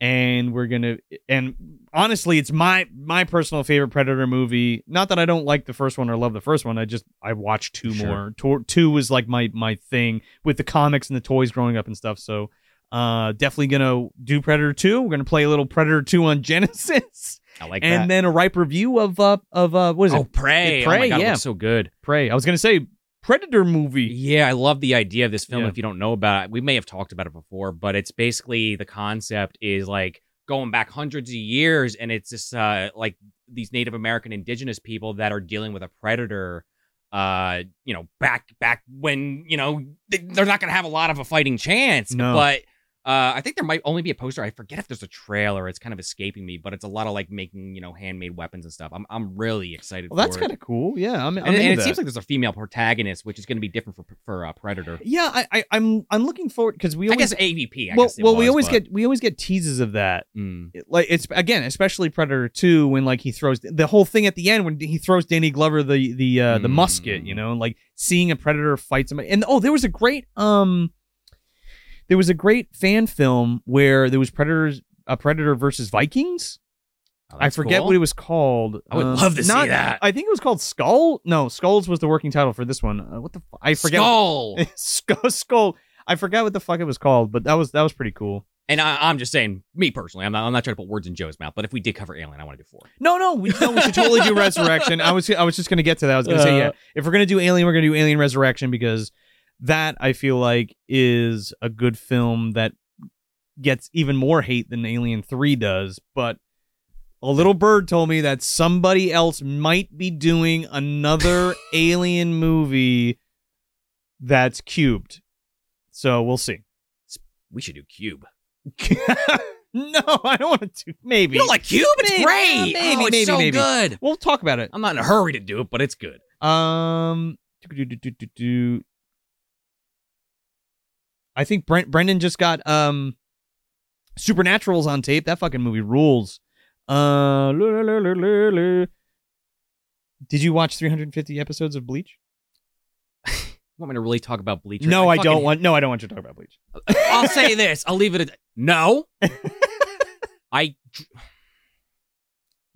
and we're gonna and honestly, it's my my personal favorite Predator movie. Not that I don't like the first one or love the first one. I just I watched two Sure. more. Tor- two was like my my thing with the comics and the toys growing up and stuff. So, uh, definitely gonna do Predator Two. We're gonna play a little Predator Two on Genesis, I like and that. then a ripe review of uh of uh what is oh, it? Prey. Yeah, oh my Prey, god, it yeah. so good. Prey. I was gonna say Predator movie. Yeah, I love the idea of this film. Yeah. If you don't know about it, we may have talked about it before, but it's basically the concept is like going back hundreds of years, and it's just uh like these Native American indigenous people that are dealing with a predator. Uh, you know, back back when you know they- they're not gonna have a lot of a fighting chance, No. but. Uh, I think there might only be a poster. I forget if there's a trailer. It's kind of escaping me, but it's a lot of like making you know handmade weapons and stuff. I'm I'm really excited. Well, that's kind of cool. Yeah, I'm. I'm and, and it seems like there's a female protagonist, which is going to be different for for uh, Predator. Yeah, I, I I'm I'm looking forward because we I always guess AVP. I well guess well we always but- get we always get teases of that. Mm. Like it's again especially Predator Two when like he throws the whole thing at the end when he throws Danny Glover the the uh, the Mm. musket, you know, and like seeing a Predator fight somebody. And oh, there was a great um, there was a great fan film where there was Predators a Predator versus Vikings. Oh, I forget cool. what it was called. I would Um, love to see not- that. I think it was called Skull. No, Skulls was the working title for this one. Uh, what the? F- I forget. Skull. Skull, Skull. I forgot what the fuck it was called, but that was that was pretty cool. and I, I'm just saying, me personally, I'm not, I'm not trying to put words in Joe's mouth, but if we did cover Alien, I want to do four. No, no, we, no, we should totally do Resurrection. I was I was just gonna get to that. I was gonna say yeah. Uh, If we're gonna do Alien, we're gonna do Alien Resurrection because that I feel like is a good film that gets even more hate than Alien Three does. But a little bird told me that somebody else might be doing another Alien movie that's cubed. So we'll see. We should do Cube. no, I don't want to. do Maybe You don't like Cube? It's Maybe, great. maybe, oh, it's maybe, so maybe. good. we'll talk about it. I'm not in a hurry to do it, but it's good. Um. I think Brent Brendan just got um Supernaturals on tape. That fucking movie rules. Uh, la, la, la, did you watch 350 episodes of Bleach? You want me to really talk about Bleach? No, I, fucking- don't want. No, I don't want you to talk about Bleach. I'll say this. I'll leave it at no. I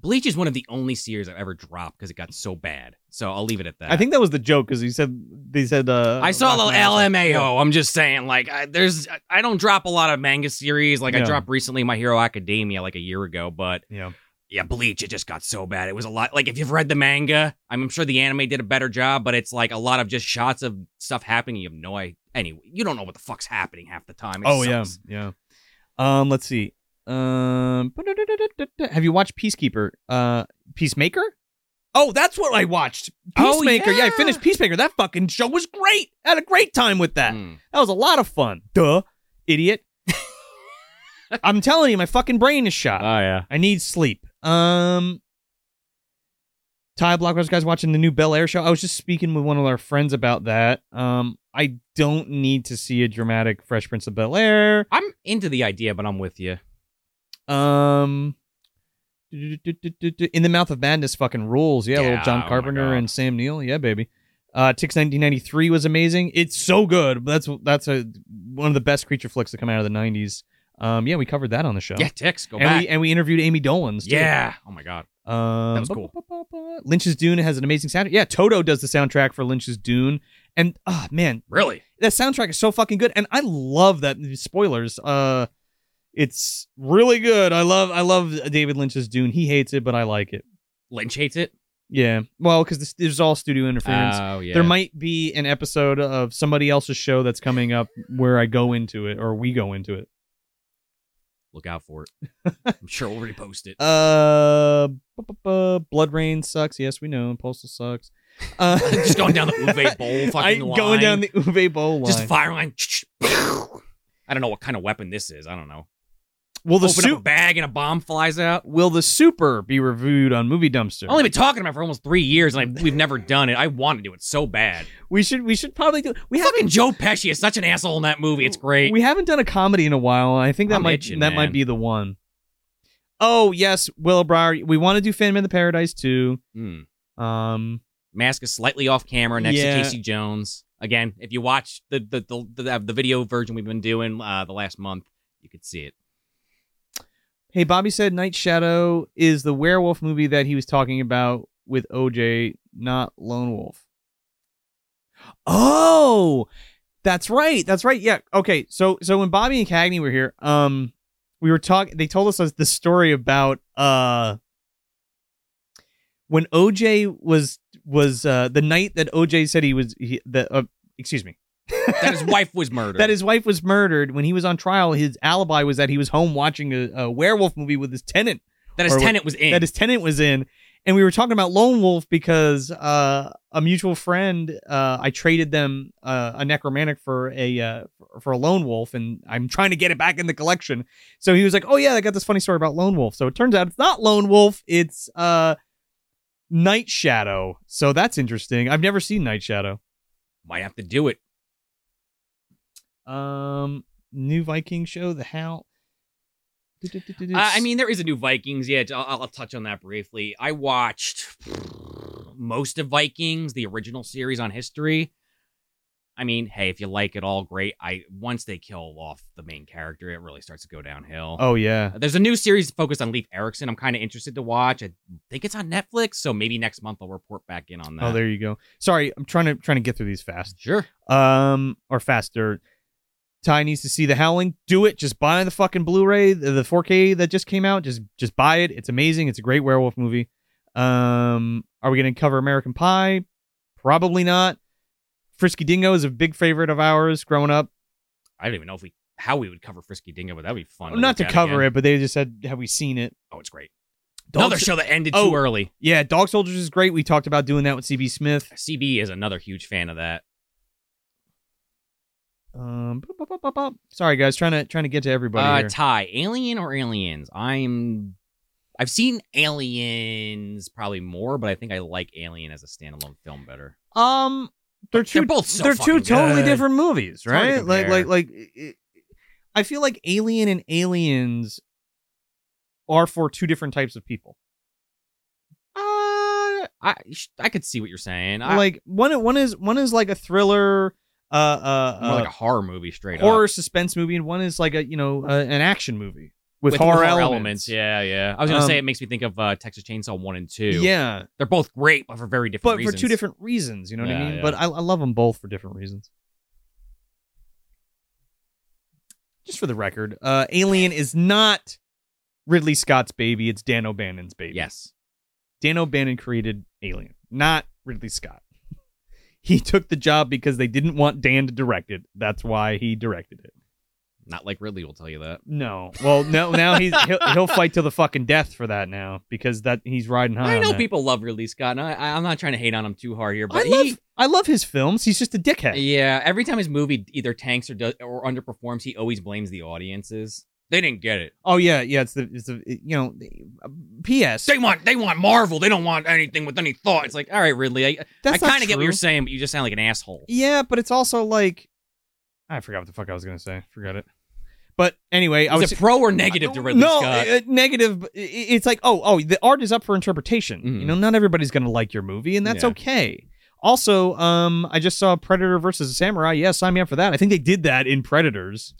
Bleach is one of the only series I've ever dropped because it got so bad. So I'll leave it at that. I think that was the joke because he said they said uh I saw a little last. LMAO. I'm just saying, like, I, there's, I don't drop a lot of manga series. Like, I dropped recently My Hero Academia like a year ago, but Yeah. yeah, Bleach, it just got so bad. It was a lot. Like, if you've read the manga, I'm sure the anime did a better job, but it's like a lot of just shots of stuff happening. You have no idea. Anyway, you don't know what the fuck's happening half the time. It Oh yeah, yeah. Um, let's see. Um, have you watched Peacekeeper? Uh, Peacemaker? Oh, that's what I watched. Oh, Peacemaker. yeah. I finished Peacemaker. That fucking show was great. I had a great time with that. Mm. That was a lot of fun. Duh, idiot. I'm telling you, my fucking brain is shot. Oh yeah. I need sleep. Um, Ty Blockbuster guys watching the new Bel Air show. I was just speaking with one of our friends about that. Um, I don't need to see a dramatic Fresh Prince of Bel Air. I'm into the idea, but I'm with you. Um, in the Mouth of Madness fucking rules. Yeah, little John oh Carpenter God. and Sam Neill. Yeah, baby. Uh, Ticks 1993 was amazing. It's so good. That's that's a one of the best creature flicks that come out of the 90s. Um, yeah, we covered that on the show. Yeah, Ticks, go and back. we and we interviewed Ami Dolenz. too. yeah. Oh my god. Um, That was cool. Lynch's Dune has an amazing soundtrack. Yeah, Toto does the soundtrack for Lynch's Dune, and oh man, Really? that soundtrack is so fucking good, and I love that. Spoilers. Uh, it's really good. I love I love David Lynch's Dune. He hates it, but I like it. Lynch hates it. Yeah, well, because there's all studio interference. Oh yeah. There might be an episode of somebody else's show that's coming up where I go into it or we go into it. look out for it. I'm sure we'll repost it. Uh, Blood Rain sucks. Yes, we know. Postal sucks. Uh, Just going down the Uwe Boll fucking I, Going down the Uwe Boll line. Just fire line. I don't know what kind of weapon this is. I don't know. Will the Open up a suit? bag and a bomb flies out. Will the super be reviewed on Movie Dumpster? I've only been talking about it for almost three years, and I, we've never done it. I want to do it so bad. we should. We should probably do. We Fucking haven't. Joe Pesci is such an asshole in that movie. It's great. We haven't done a comedy in a while. and I think that I'm might itching, that man. might be the one. Oh yes, Willow Briar. We want to do Phantom of the Paradise too. Hmm. Um, Mask is slightly off camera next Yeah. to Casey Jones. Again, if you watch the the the, the, the video version we've been doing uh, the last month, you could see it. Hey, Bobby said Night Shadow is the werewolf movie that he was talking about with OJ, not Lone Wolf. Oh, that's right. That's right. Yeah. Okay. So so when Bobby and Cagney were here, um, we were talking. They told us the story about uh when OJ was was uh the night that OJ said he was he, the uh, excuse me That his wife was murdered. that his wife was murdered when he was on trial. His alibi was that he was home watching a, a werewolf movie with his tenant that his tenant was in. that his tenant was in. And we were talking about Lone Wolf because uh, a mutual friend, uh, I traded them uh, a Nekromantik for a uh, for a Lone Wolf, and I'm trying to get it back in the collection. So he was like, "Oh yeah, I got this funny story about Lone Wolf." So it turns out it's not Lone Wolf; it's uh, Night Shadow. So that's interesting. I've never seen Night Shadow. Might have to do it. Um, new Viking show, The How. Uh, I mean, there is a new Vikings. Yeah, I'll, I'll touch on that briefly. I watched most of Vikings, the original series on history. I mean, hey, if you like it all, great. I once they kill off the main character, it really starts to go downhill. oh yeah, There's a new series focused on Leif Erikson. I'm kind of interested to watch. I think it's on Netflix, so maybe next month I'll report back in on that. oh there you go. Sorry, I'm trying to trying to get through these fast. Sure. um or faster ty needs to see the howling do it just buy the fucking blu-ray the, the 4k that just came out just just buy it it's amazing it's a great werewolf movie um are we going to cover american pie probably not frisky dingo is a big favorite of ours growing up I don't even know if we how we would cover Frisky Dingo, but that'd be fun. not to look at cover again. it but they just said have we seen it Oh, it's great. Dog Another show that ended Oh. too early. yeah dog soldiers is great we talked about doing that with cb smith CB is another huge fan of that. Um sorry guys trying to trying to get to everybody Uh, here. Ty, Alien or Aliens? I'm. I've seen Aliens probably more, but I think I like Alien as a standalone film better. Um, they're two. They're both so they're two fucking totally good. different movies, It's hard to right? Like, like, like. it- I feel like Alien and Aliens are for two different types of people. Uh, I I could see what you're saying. I, like one, one is one is like a thriller, uh, uh, more uh like a horror movie, straight horror up. suspense movie, and one is like a you know uh, an action movie with, With horror, more elements. Yeah, yeah. I was gonna Um, say it makes me think of uh, Texas Chainsaw One and Two. Yeah, they're both great, but for very different but reasons. for two different reasons. You know what I mean? yeah. But I, I love them both for different reasons. Just for the record, uh, Alien is not Ridley Scott's baby. It's Dan O'Bannon's baby. Yes. Dan O'Bannon created Alien, not Ridley Scott. He took the job because they didn't want Dan to direct it. That's why he directed it. Not like Ridley will tell you that. No, well, no, now he's he'll, he'll fight to the fucking death for that now because that he's riding high. I on know that. people love Ridley Scott, and I, I'm not trying to hate on him too hard here, I but love he, I love his films. He's just a dickhead. yeah, every time his movie either tanks or does or underperforms, he always blames the audiences. They didn't get it. Oh yeah, yeah. It's the it's the you know. uh, P.S. They want they want Marvel. They don't want anything with any thought. It's like, all right, Ridley, I, I not kind of get what true. you're saying, but you just sound like an asshole. Yeah, but it's also like I forgot what the fuck I was gonna say. Forgot it. But anyway, I Is was it pro or negative to Ridley no Scott? uh, negative. but i- It's like oh oh the art is up for interpretation. Mhm. You know, not everybody's gonna like your movie, and that's Yeah. okay. Also, um, I just saw Predator versus a Samurai. Yeah, sign me up for that. I think they did that in Predators.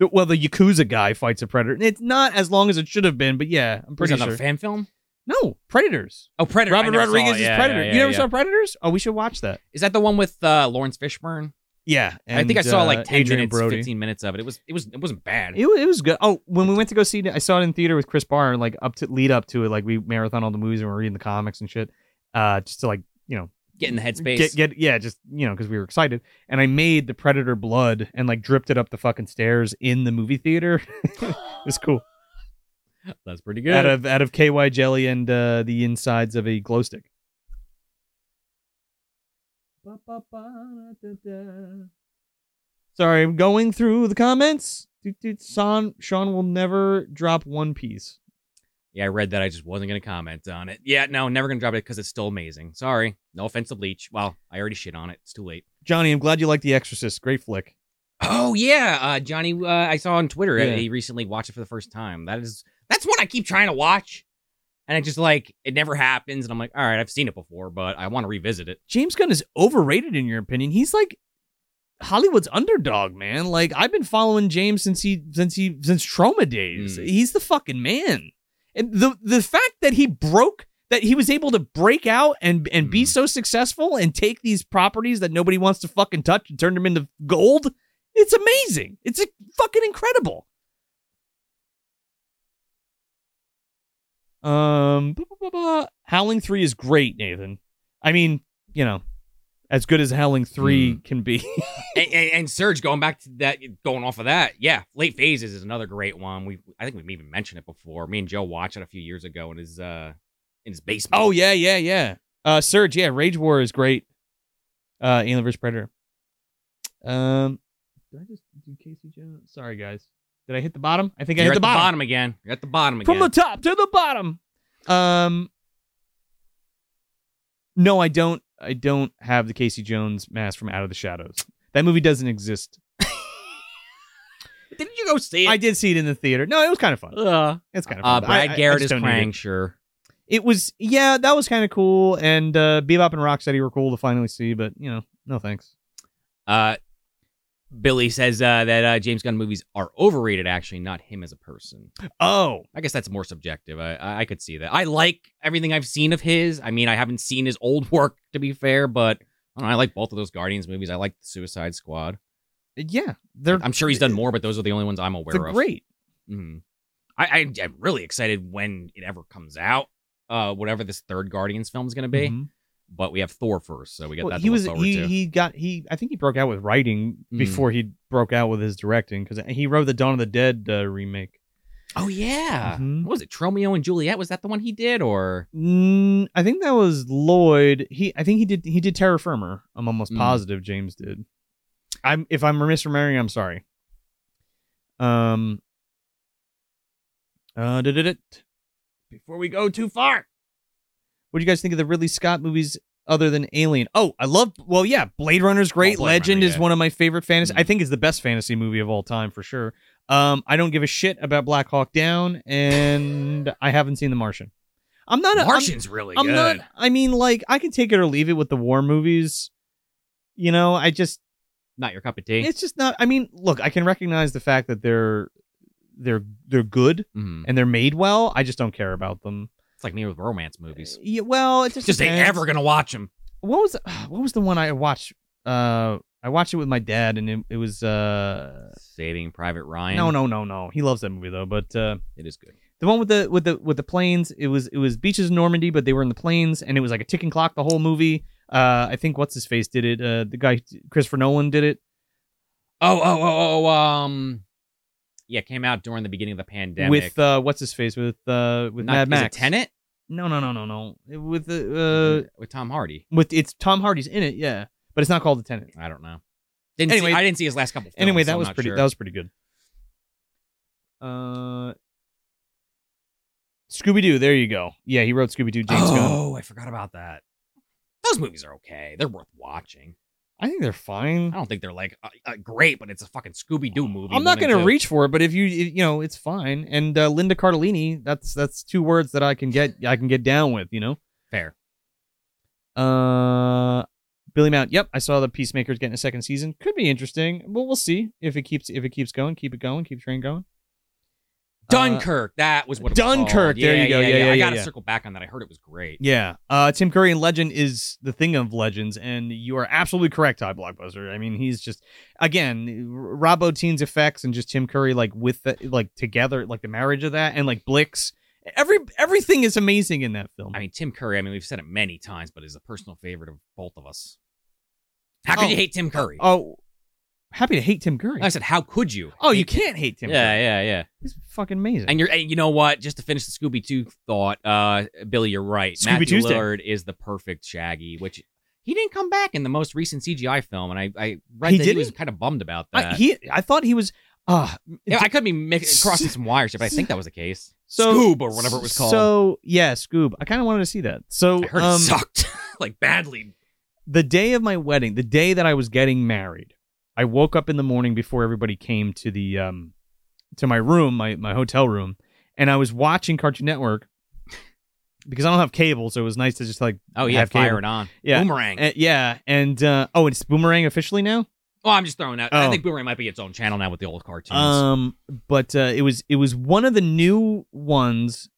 Well, the Yakuza guy fights a predator. It's not as long as it should have been, but yeah, I'm Was pretty that another sure. fan film? no, Predators. Oh, Predator. Robert Rodriguez is Yeah, Predator. yeah, you never yeah. saw Predators? Oh, we should watch that. Is that the one with uh, Lawrence Fishburne? Yeah, I think I saw uh, like ten Adrian minutes, Brody. fifteen minutes of it. It was it was it wasn't bad. It, it was good. Oh, when we went to go see it, I saw it in theater with Chris Barr. Like up to lead up to it, like we marathon all the movies and we're reading the comics and shit. Uh, just to like you know Get in the headspace. get get yeah, just you know because we were excited. And I made the Predator blood and like dripped it up the fucking stairs in the movie theater. it was cool. That's pretty good. Out of out of KY jelly and uh, the insides of a glow stick. Sorry, I'm going through the comments. Dude, dude, Sean, Sean will never drop One Piece. Yeah, I read that. I just wasn't gonna comment on it. Yeah, no, never gonna drop it because it's still amazing. Sorry, no offense to Bleach. Well, I already shit on it. It's too late. Johnny, I'm glad you like The Exorcist. Great flick. Oh yeah, uh, Johnny. Uh, I saw on Twitter. Yeah. He recently watched it for the first time. That is that's what I keep trying to watch. and it just like it never happens, and I'm like, all right, I've seen it before, but I want to revisit it. James Gunn is overrated in your opinion. He's like Hollywood's underdog, man. Like I've been following James since he since he since Troma days. Mm. He's the fucking man. And the the fact that he broke that he was able to break out and and be Mm. so successful and take these properties that nobody wants to fucking touch and turn them into gold, it's amazing. It's a, fucking incredible. Um, blah, blah, blah. Howling Three is great, Nathan. I mean, you know, as good as Howling Three can be. and, and, and Surge, going back to that, going off of that, yeah, Late Phases is another great one. We, I think we've even mentioned it before. Me and Joe watched it a few years ago in his, uh, in his basement. oh yeah, yeah, yeah. Uh, Surge, yeah, Rage War is great. Uh, Alien vs Predator. Um, did I just do Casey Jones? Sorry, guys. Did I hit the bottom? I think I You're hit at the bottom. bottom again. You're at the bottom again. From the top to the bottom. Um, no, I don't. I don't have the Casey Jones mask from Out of the Shadows. That movie doesn't exist. Didn't you go see it? I did see it in the theater. No, it was kind of fun. Uh, It's kind of uh, fun. I- Brad I- I Garrett is don't need it. Sure. It was yeah, that was kind of cool, and uh, Bebop and Rocksteady were cool to finally see, but you know, no thanks. Uh, Billy says uh, that uh, James Gunn movies are overrated. Actually, not him as a person. Oh, I guess that's more subjective. I, I I could see that. I like everything I've seen of his. I mean, I haven't seen his old work to be fair, but I, don't know, I like both of those Guardians movies. I like the Suicide Squad. yeah, they're I'm sure he's done more, but those are the only ones I'm aware they're of. great. Mhm. I, I'm really excited when it ever comes out. Uh, whatever this third Guardians film is going to be. Mhm. But we have Thor first, so we got Well, that. he to was he to. he got he I think he broke out with writing Mm. before he broke out with his directing because he wrote the Dawn of the Dead uh, remake. Oh yeah, Mhm. what was it Tromeo and Juliet? Was that the one he did, or Mm, I think that was Lloyd. He I think he did he did Terror Firmer. I'm almost Mm. positive James did. I'm if I'm misremembering, I'm sorry. Um. Uh, did it? Before we go too far, what do you guys think of the Ridley Scott movies other than Alien? Oh, I love. Well, yeah, Blade Runner's great. Oh, Blade Legend Runner, is one of my favorite fantasy. Mhm. I think it's the best fantasy movie of all time for sure. Um, I don't give a shit about Black Hawk Down, and I haven't seen The Martian. I'm not. A, I'm- Martian's really I'm good. not. I mean, like, I can take it or leave it with the war movies. You know, I just, Not your cup of tea. it's just not. I mean, look, I can recognize the fact that they're, they're, they're good Mhm. and they're made well. I just don't care about them. It's like me with romance movies. Yeah, well, it just Just ain't depends. ever gonna watch them. What was what was the one I watched? Uh, I watched it with my dad, and it, it was uh, Saving Private Ryan. no, no, no, no. He loves that movie though, but uh. it is good. The one with the with the with the planes, it was it was beaches in Normandy, but they were in the planes, and it was like a ticking clock the whole movie. Uh, I think what's his face did it. Uh, the guy Christopher Nolan did it Oh, oh, oh, oh, um, yeah, came out during the beginning of the pandemic. with uh, what's his face with uh with Not- Mad Max. Tenet No, no, no, no, no. With the uh with Tom Hardy. with it's Tom Hardy's in it, yeah, but it's not called the Tenet. I don't know. Didn't Anyway- see, I didn't see his last couple. Films, Anyway, so that I'm was not pretty. sure. That was pretty good. Uh, Scooby Doo. There you go. Yeah, he wrote Scooby Doo. James Gunn. oh, I forgot about that. Those movies are okay. They're worth watching. I think they're fine. I don't think they're like uh, uh, great, but it's a fucking Scooby Doo movie. I'm not going to reach for it, but if you you know, it's fine. And uh, Linda Cardellini, that's that's two words that I can get I can get down with. You know. Fair. Uh, Billy Mount. Yep, I saw the Peacemakers getting a second season. Could be interesting. Well, we'll see if it keeps if it keeps going. Keep it going. Keep train going. Uh, Dunkirk. that was what. Dunkirk, there you go. Yeah, yeah, I yeah, got to yeah. circle back on that. I heard it was great. Yeah. Uh, Tim Curry and Legend is the thing of legends, and you are absolutely correct, Todd Blockbuster. I mean, he's just again Rob Bottin's effects and just Tim Curry like with the like together, like the marriage of that, and like Blix. Every everything is amazing in that film. I mean, Tim Curry. I mean, we've said it many times, but is a personal favorite of both of us. How could Oh. you hate Tim Curry? oh, happy to hate Tim Curry. I said, how could you? Oh, you can't hate Tim. Yeah, Curry. yeah, yeah. he's fucking amazing. And you're, and you know what? Just to finish the Scooby Doo thought, uh, Billy, you're right. Scooby Matthew Tuesday. Lillard is the perfect Shaggy, which he didn't come back in the most recent CGI film, and I, I read He that he was didn't? kind of bummed about I, that. he, I thought he was. Uh, yeah, I could be mix- crossing some wires here, but I think that was the case. So- Scoob or whatever it was called. So yeah, Scoob. I kind of wanted to see that. So I heard um, it sucked, like badly. the day of my wedding, the day that I was getting married, I woke up in the morning before everybody came to the um to my room, my my hotel room, and I was watching Cartoon Network, because I don't have cable, so it was nice to just like Oh yeah, have fire cable. it on. Yeah. Boomerang. Uh, yeah, and uh, oh, it's Boomerang officially now. oh, I'm just throwing. I Oh. think Boomerang might be its own channel now with the old cartoons. Um, but uh, it was it was one of the new ones.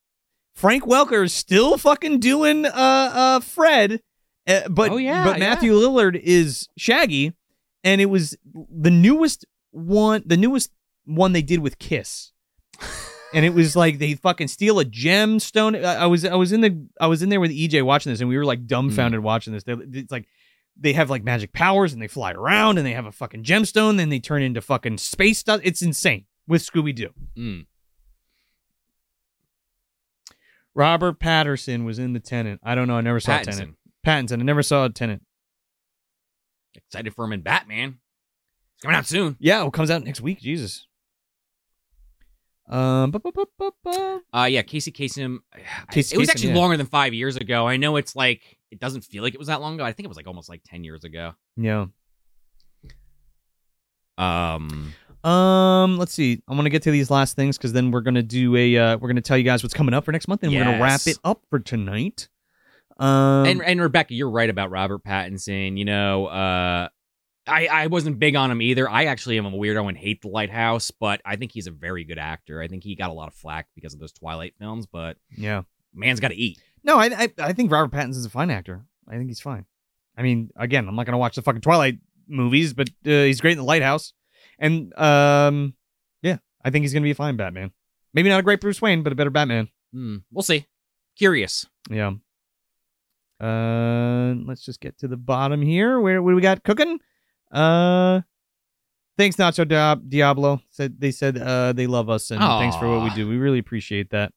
Frank Welker is still fucking doing uh uh Fred, uh, but Oh, yeah, but yeah. Matthew Lillard is Shaggy, and it was the newest one, the newest one they did with Kiss. And it was like they fucking steal a gemstone. I, I was I was in the I was in there with EJ watching this, and we were like dumbfounded watching this. They, it's like they have like magic powers, and they fly around, and they have a fucking gemstone. Then they turn into fucking space stuff. It's insane with Scooby Doo. Mm. Robert Patterson was in the Tenet. I don't know. I never saw Tenet. Pattinson. Pattinson. I never saw a Tenet. Excited for him in Batman. It's coming out soon. Yeah, it comes out next week. Jesus. Um, bu- bu- bu- Uh, yeah, Casey Kasem. Casey it was Kasem, actually yeah. longer than five years ago. I know it's like it doesn't feel like it was that long ago. I think it was like almost like ten years ago. yeah. Um, Um, let's see. I want to get to these last things because then we're gonna do a uh, we're gonna tell you guys what's coming up for next month, and we're gonna wrap it up for tonight. Um, and and Rebecca, you're right about Robert Pattinson. You know, uh, I I wasn't big on him either. I actually am a weirdo and hate The Lighthouse, but I think he's a very good actor. I think he got a lot of flack because of those Twilight films, but yeah. man's got to eat. No, I, I I think Robert Pattinson's a fine actor. I think he's fine. I mean, again, I'm not gonna watch the fucking Twilight movies, but uh, he's great in the Lighthouse, and um, yeah, I think he's gonna be a fine Batman. Maybe not a great Bruce Wayne, but a better Batman. Hmm, we'll see. Curious. Yeah. Uh, let's just get to the bottom here. Where what do we got cooking? Uh, thanks Nacho Diablo. Said they said uh they love us and thanks for what we do. We really appreciate that.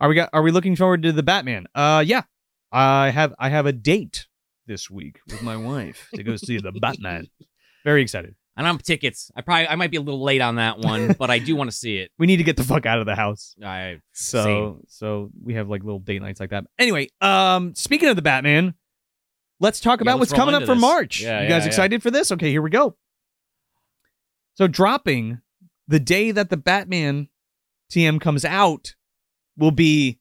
Are we got? Are we looking forward to the Batman? Uh, yeah. I have I have a date this week with my wife to go see the Batman. Very excited. And I'm tickets. I probably I might be a little late on that one, but I do want to see it. We need to get the fuck out of the house. I So Same. so we have like little date nights like that. Anyway, um speaking of the Batman, let's talk Yeah, about let's what's coming up for this. March. Yeah, you yeah, guys excited for this? Okay, here we go. So dropping the day that the Batman TM comes out will be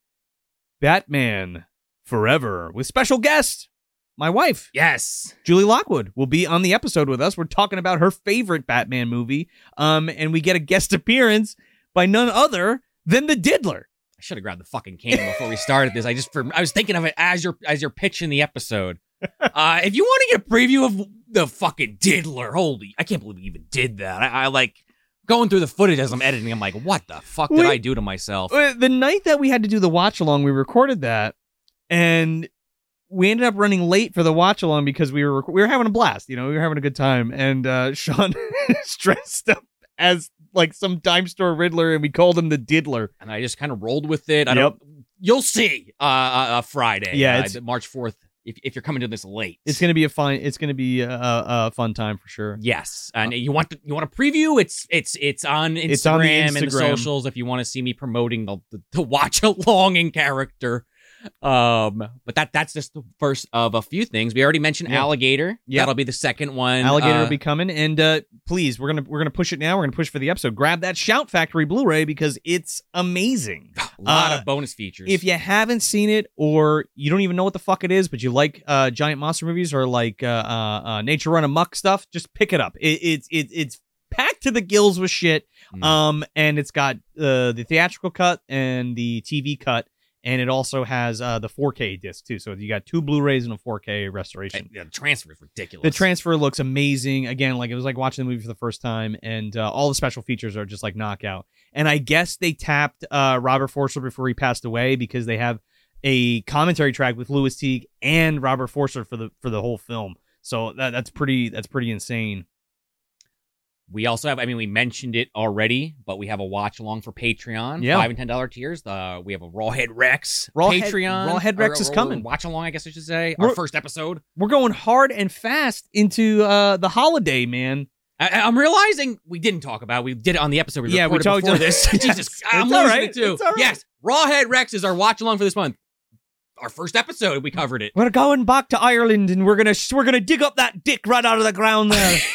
Batman Forever with special guest my wife yes. Julie Lockwood will be on the episode with us. We're talking about her favorite Batman movie. Um, and we get a guest appearance by none other than the Diddler. I should have grabbed the fucking cane before we started this. I just for, I was thinking of it as you're as you're pitching the episode. Uh, if you want to get a preview of the fucking diddler, holy, I can't believe we even did that. I, I like going through the footage as I'm editing. I'm like, what the fuck did Wait. I do to myself? Uh, The night that we had to do the watch along, we recorded that, and we ended up running late for the watch along because we were we were having a blast. You know, we were having a good time, and uh, Sean is dressed up as like some dime store Riddler, and we called him the Diddler. And I just kind of rolled with it. I Yep. don't. You'll see. Uh, uh, uh Friday. Yeah, uh, March fourth. If, if you're coming to this late, It's gonna be a fun. It's gonna be a, a, a fun time for sure. Yes, and you want to, you want a preview? It's it's it's on Instagram, It's on the and the socials if you want to see me promoting the, the, the watch along in character. Um, but that that's just the first of a few things. We already mentioned Yeah. alligator. Yeah. that'll be the second one. Alligator Uh, will be coming, and uh, please, we're gonna we're gonna push it now. We're gonna push for the episode. Grab that Shout Factory Blu-ray because it's amazing. a lot uh, of bonus features. If you haven't seen it, or you don't even know what the fuck it is, but you like uh, giant monster movies or like uh, uh, uh, nature run amok stuff, just pick it up. It, it's it, it's packed to the gills with shit. Mm. Um, and it's got uh, the theatrical cut and the TV cut. And it also has uh, the 4K disc too, so you got two Blu-rays and a 4K restoration. yeah, the transfer is ridiculous. The transfer looks amazing. Again, like it was like watching the movie for the first time, and uh, all the special features are just like knockout. And I guess they tapped uh, Robert Forster before he passed away because they have a commentary track with Lewis Teague and Robert Forster for the for the whole film. So that, that's pretty that's pretty insane. We also have, I mean, we mentioned it already, but we have a watch along for Patreon. Yeah. Five and ten dollar tiers. Uh, we have a Rawhead Rex Rawhead- Patreon. Rawhead Rex is coming. Watch along, I guess I should say. Our We're- first episode. We're going hard and fast into uh, the holiday, man. I, I'm realizing we didn't talk about. it. We did it on the episode. We Yeah, we recorded talked- before this. Yes, Jesus, I'm it's all losing right, it too. it's all right. Yes, Rawhead Rex is our watch along for this month. Our first episode, we covered it. We're going back to Ireland, and we're gonna we're gonna dig up that dick right out of the ground there.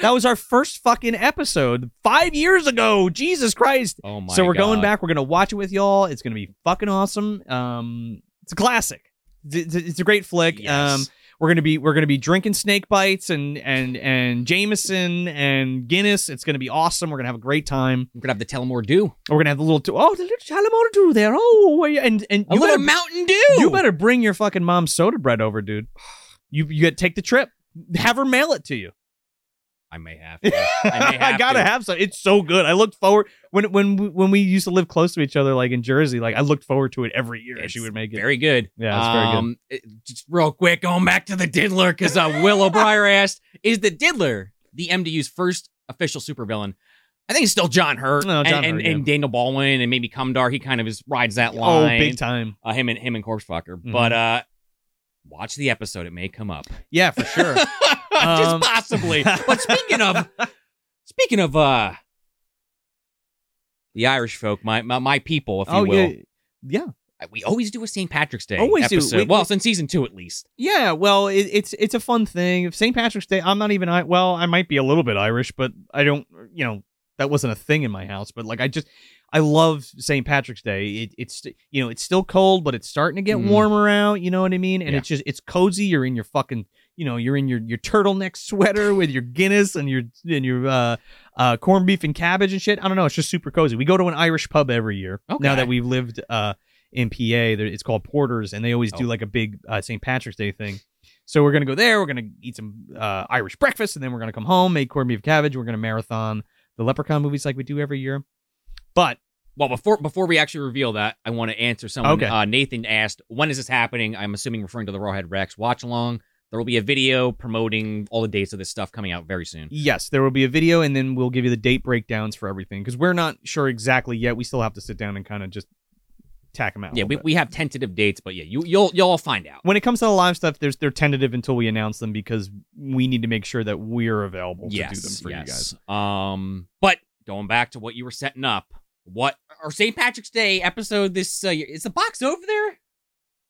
That was our first fucking episode five years ago. Jesus Christ. Oh my! so we're going back. We're gonna watch it with y'all. It's gonna be fucking awesome. Um, it's a classic. It's, it's a great flick. Yes. Um, we're gonna be we're gonna be drinking snake bites and and and Jameson and Guinness. It's gonna be awesome. We're gonna have a great time. We're gonna have the Tullamore Dew. We're gonna have the little oh the little Chalamota Dew there. Oh and and A you little better, Mountain Dew. you better bring your fucking mom's soda bread over, dude. You you got to take the trip. Have her mail it to you. I may have. To. I may have gotta to. have some. It's so good. I looked forward when when when we used to live close to each other, like in Jersey. Like I looked forward to it every year. It's she would make it. Very good. Yeah, it's very good. um, it- just real quick, going back to the Diddler, because uh, Will O'Brien asked, "Is the Diddler the MDU's first official supervillain?" I think it's still John Hurt, No, John and, and, yeah. and Daniel Baldwin, and maybe Cumdar. He kind of is rides that line. oh, big time. Uh, him and him and Corpse Fucker. Mhm. But uh, watch the episode; it may come up. Yeah, for sure. just Um, possibly. But speaking of, speaking of uh, the Irish folk, my my, my people, if you oh will. yeah, yeah, We always do a St. Patrick's Day Always do. We- well, we- since season two at least. yeah. Well, it, it's it's a fun thing. St. Patrick's Day. I'm not even. I well, I might be a little bit Irish, but I don't. You know, that wasn't a thing in my house. But like, I just. I love St. Patrick's Day. It, it's you know it's still cold, but it's starting to get Mm. warmer out. You know what I mean? And Yeah. it's just it's cozy. You're in your fucking you know you're in your your turtleneck sweater with your Guinness and your and your uh, uh, corned beef and cabbage and shit. I don't know. It's just super cozy. We go to an Irish pub every year. Now that we've lived uh, in PA, it's called Porter's, and they always do Oh. like a big uh, St. Patrick's Day thing. So we're gonna go there. We're gonna eat some uh, Irish breakfast, and then we're gonna come home, make corned beef and cabbage. We're gonna marathon the Leprechaun movies like we do every year. But Well, before before we actually reveal that, I want to answer someone. Okay. Uh, Nathan asked, "When is this happening?" I'm assuming referring to the Rawhead Rex watch along. There will be a video promoting all the dates of this stuff coming out very soon. yes, there will be a video, and then we'll give you the date breakdowns for everything because we're not sure exactly yet. We still have to sit down and kind of just tack them out. Yeah, we, bit. we have tentative dates, but yeah, you you'll you'll all find out. when it comes to the live stuff, there's they're tentative until we announce them because we need to make sure that we're available to do them for you guys. Um, but going back to what you were setting up, what our St. Patrick's Day episode? This uh, is the box over there.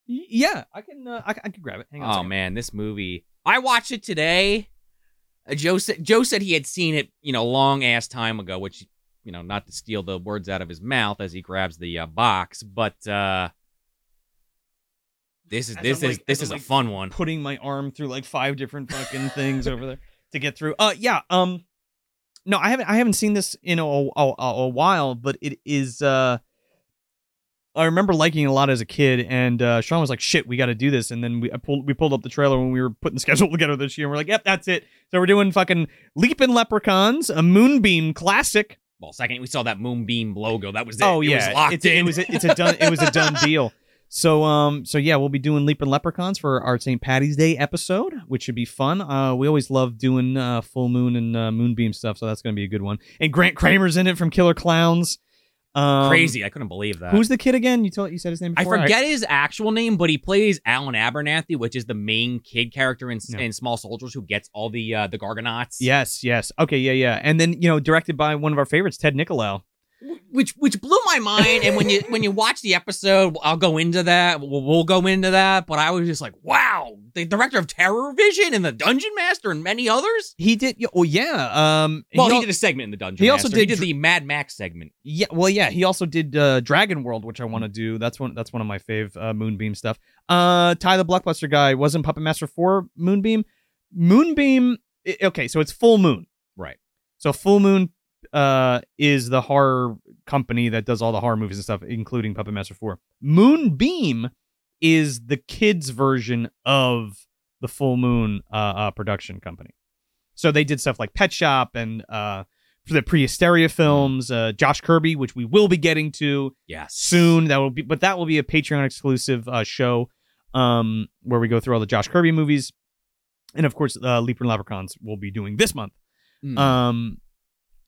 Yeah, I can. Uh, I, I can grab it. Hang on. Oh man, this movie. I watched it today. Uh, Joe said Joe said he had seen it, you know, long ass time ago. Which, you know, not to steal the words out of his mouth as he grabs the uh, box, but uh this is As this I'm, is like- this is I'm, a like, fun one. Putting my arm through like five different fucking things over there to get through. Uh, yeah. Um, no, I haven't. I haven't seen this in a, a, a, a while, but it is. Uh, I remember liking it a lot as a kid, and uh, Sean was like, "Shit, we got to do this." And then we I pulled we pulled up the trailer when we were putting the schedule together this year. and We're like, "Yep, that's it." So we're doing fucking Leaping Leprechauns, a Moonbeam classic. Well, second we saw that moonbeam logo, that was it. Oh It yeah, was locked it's, in. It was a, it's a done it was a done deal. So um so yeah, we'll be doing Leaping Leprechauns for our St. Patty's Day episode, which should be fun. Uh, we always love doing uh, full moon and uh, moonbeam stuff, so that's gonna be a good one. And Grant Kramer's in it from Killer Clowns. Um, crazy. I couldn't believe that. Who's the kid again? You told you said his name. Before? I forget his actual name, but he plays Alan Abernathy, which is the main kid character in, in Small Soldiers who gets all the uh, the Gargonauts. yes, yes. Okay, yeah, yeah. And then you know, directed by one of our favorites, Ted Nicolau. Which which blew my mind. And when you when you watch the episode, I'll go into that. We'll, we'll go into that. But I was just like, wow, the director of Terror Vision and the Dungeon Master and many others. He did. Oh yeah. Um. Well, he, al- did a segment in the Dungeon. he also Master. he did did the Mad Max segment. Yeah, well, yeah, he also did uh, Dragon World, which I want to do. That's one. That's one of my fave uh, Moonbeam stuff. Uh, Ty the Blockbuster guy wasn't Puppet Master for Moonbeam. Moonbeam. Okay, so it's Full Moon. Right. So Full Moon uh, is the horror company that does all the horror movies and stuff, including Puppet Master Four. Moonbeam is the kids' version of the Full Moon uh, uh, production company. So they did stuff like Pet Shop and uh, for the Prehysteria films, uh, Josh Kirby, which we will be getting to Yes. soon. That will be, but that will be a Patreon exclusive uh, show um, where we go through all the Josh Kirby movies, and of course, uh, Leaping Leprechauns will be doing this month. Mm. Um,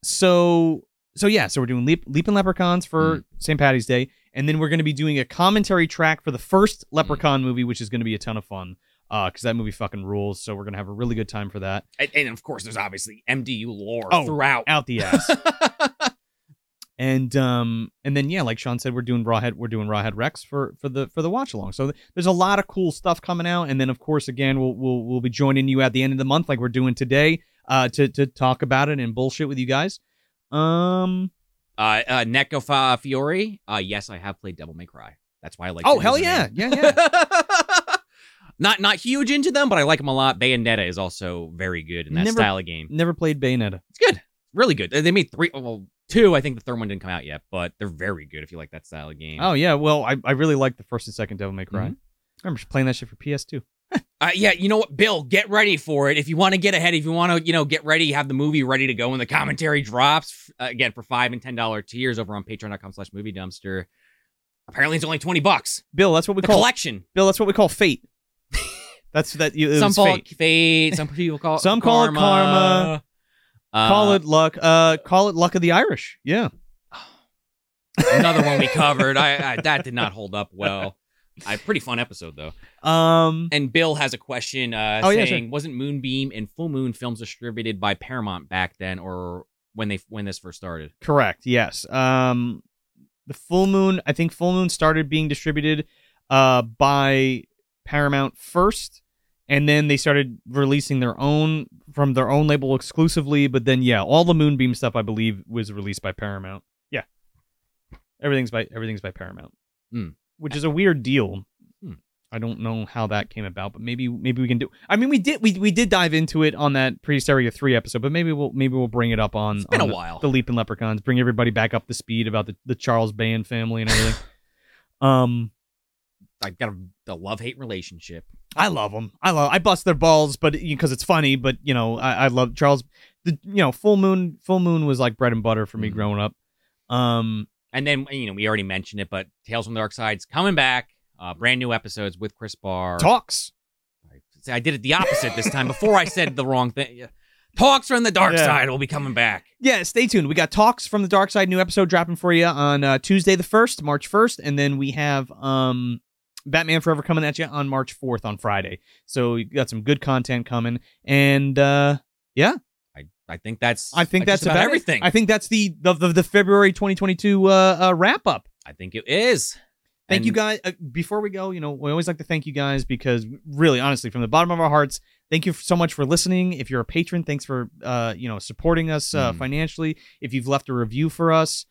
so so yeah, so we're doing Leap Leap and Leprechauns for St. Patty's Day, and then we're going to be doing a commentary track for the first Leprechaun movie, which is going to be a ton of fun. Uh, because that movie fucking rules. So we're gonna have a really good time for that. and, and of course, there's obviously MDU lore Oh, throughout. Out the ass. and um and then yeah like sean said we're doing rawhead we're doing rawhead rex for for the for the watch along so th- there's a lot of cool stuff coming out and then of course again we'll we'll, we'll be joining you at the end of the month like we're doing today uh, to to talk about it and bullshit with you guys. Um. Uh, uh Neko Fa- Fiore. Uh, yes, I have played Devil May Cry. That's why I like. Oh hell yeah, yeah, yeah. not not huge into them, but I like them a lot. Bayonetta is also very good in that Never- style of game. Never played Bayonetta. It's good, really good. They made three, well, two. I think the third one didn't come out yet, but they're very good if you like that style of game. Oh yeah, well I, I really like the first and second Devil May Cry. Mhm. I remember playing that shit for PS2. Uh, yeah, you know what, Bill? Get ready for it. If you want to get ahead, if you want to, you know, get ready, have the movie ready to go when the commentary drops. Uh, again, for five and ten dollar tiers over on Patreon.com/slash Movie Dumpster. Apparently, it's only twenty bucks. Bill, that's what we The call collection. Bill. That's what we call fate. that's that. You, Some call fate. it fate. Some people call it Some call it karma. Uh, call it luck. Uh, call it luck of the Irish. Yeah. another one we covered. I, I that did not hold up well. I pretty fun episode though. Um. And Bill has a question uh, Oh, yeah, saying, "Wasn't Moonbeam and Full Moon films distributed by Paramount back then, or when they when this first started?" Correct. Yes. Um. The Full Moon. I think Full Moon started being distributed, uh, by Paramount first, and then they started releasing their own from their own label exclusively. But then, yeah, all the Moonbeam stuff I believe was released by Paramount. Yeah. Everything's by everything's by Paramount. Hmm. Which is a weird deal. Hmm. I don't know how that came about, but maybe maybe we can do. I mean, we did we, we did dive into it on that Prehysteria three episode, but maybe we'll maybe we'll bring it up on. It's been on a the, while. The Leaping Leprechauns, bring everybody back up to speed about the, the Charles Band family and everything. um, I got a, a love hate relationship. I love them. I love. I bust their balls, but because it's funny. But you know, I, I love Charles. The you know, Full Moon. Full Moon was like bread and butter for me Mhm. growing up. Um, And then you know we already mentioned it, but Tales from the Dark Side's coming back. Uh, brand new episodes with Chris Barr. talks. I- I did it the opposite this time. Before I said the wrong thing. Yeah. Talks from the Dark Yeah. Side will be coming back. Yeah, stay tuned. We got talks from the dark side. New episode dropping for you on uh, Tuesday the first, March first, and then we have um, Batman Forever coming at you on March fourth on Friday. So you got some good content coming, and uh, I, I think that's I think that's just about, about, everything. I think that's the the, the, the February 2022 uh, uh, wrap up. I think it is. Thank you guys. Uh, before we go, you know, we always like to thank you guys because really, honestly, from the bottom of our hearts, thank you so much for listening. If you're a patron, thanks for uh, you know supporting us uh, Mm. financially. If you've left a review for us,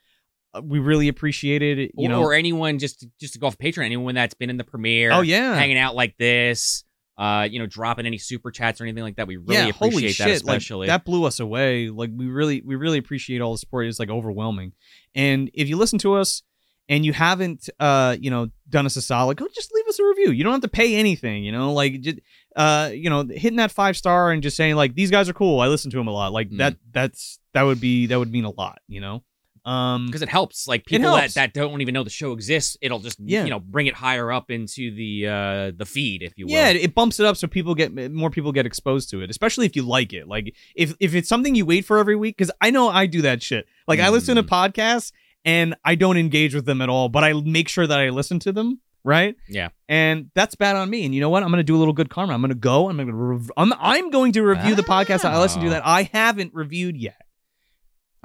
uh, we really appreciate it. You or, know, or anyone just just to go off Patreon, anyone that's been in the premiere, oh yeah, hanging out like this, uh, you know, dropping any super chats or anything like that. We really yeah, appreciate holy that, especially. Like, that blew us away. Like we really, we really appreciate all the support. It's like overwhelming. And if you listen to us and you haven't, uh, you know, done us a solid, go just leave us a review. You don't have to pay anything. You know, like just, uh, you know, hitting that five star and just saying like these guys are cool. I listen to them a lot. Like Mm. that. That's that would be that would mean a lot. You know. Um, because it helps. Like people that, helps. that don't even know the show exists, it'll just Yeah. you know bring it higher up into the uh the feed, if you will. Yeah, it bumps it up so people get more people get exposed to it, especially if you like it. Like if if it's something you wait for every week, because I know I do that shit. Like I listen to Mm. podcasts and I don't engage with them at all, but I make sure that I listen to them. Right. Yeah. And that's bad on me. And you know what? I'm gonna do a little good karma. I'm gonna go. I'm gonna. Rev- I'm I'm going to review the podcast that I listen to Oh. that I haven't reviewed yet.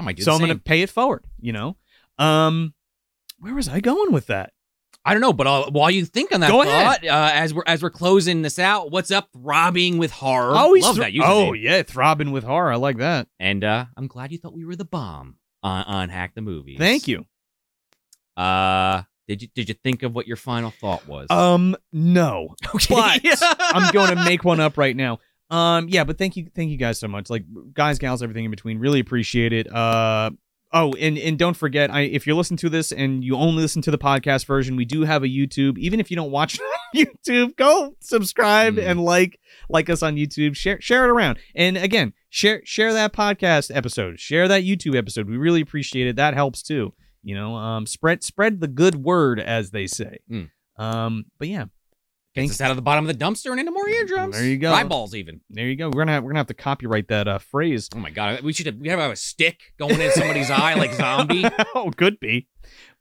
I might do so I'm gonna pay it forward. You know. Um, where was I going with that? I don't know, but uh, while you think on that Go thought, uh, as we're as we're closing this out, what's up, throbbing with horror? Oh, love thr- that username. Oh yeah, throbbing with horror. I like that. And uh, I'm glad you thought we were the bomb on, on Hack the Movies. Thank you. Uh, did you did you think of what your final thought was? Um, no. okay. but I'm going to make one up right now. Um, yeah, but thank you, thank you guys so much. Like guys, gals, everything in between. Really appreciate it. Uh, oh, and and don't forget, I if you're listening to this and you only listen to the podcast version, we do have a YouTube. Even if you don't watch YouTube, go subscribe Mm. and like like us on YouTube. Share share it around. And again, share share that podcast episode. Share that YouTube episode. We really appreciate it. That helps too. You know, um, spread spread the good word, as they say. Mm. Um, but yeah, Gets us out of the bottom of the dumpster and into more eardrums. There you go. Eyeballs even. There you go. We're gonna have, we're gonna have to copyright that uh, phrase. Oh my god, we should have, we have a stick going in somebody's eye like zombie. oh, could be.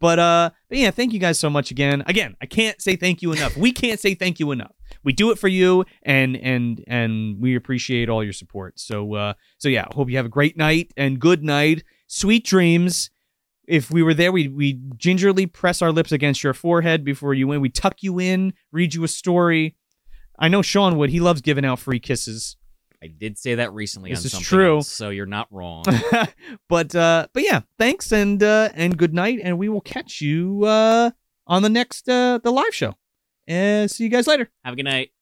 But uh, but yeah, thank you guys so much again. Again, I can't say thank you enough. we can't say thank you enough. We do it for you, and and and we appreciate all your support. So uh, so yeah, hope you have a great night and good night, sweet dreams. If we were there, we we gingerly press our lips against your forehead before you win. We tuck you in, read you a story. I know Sean would. He loves giving out free kisses. I did say that recently This on is true. else, so you're not wrong. but uh but yeah, thanks and uh and good night and we will catch you uh on the next uh the live show. And see you guys later. Have a good night.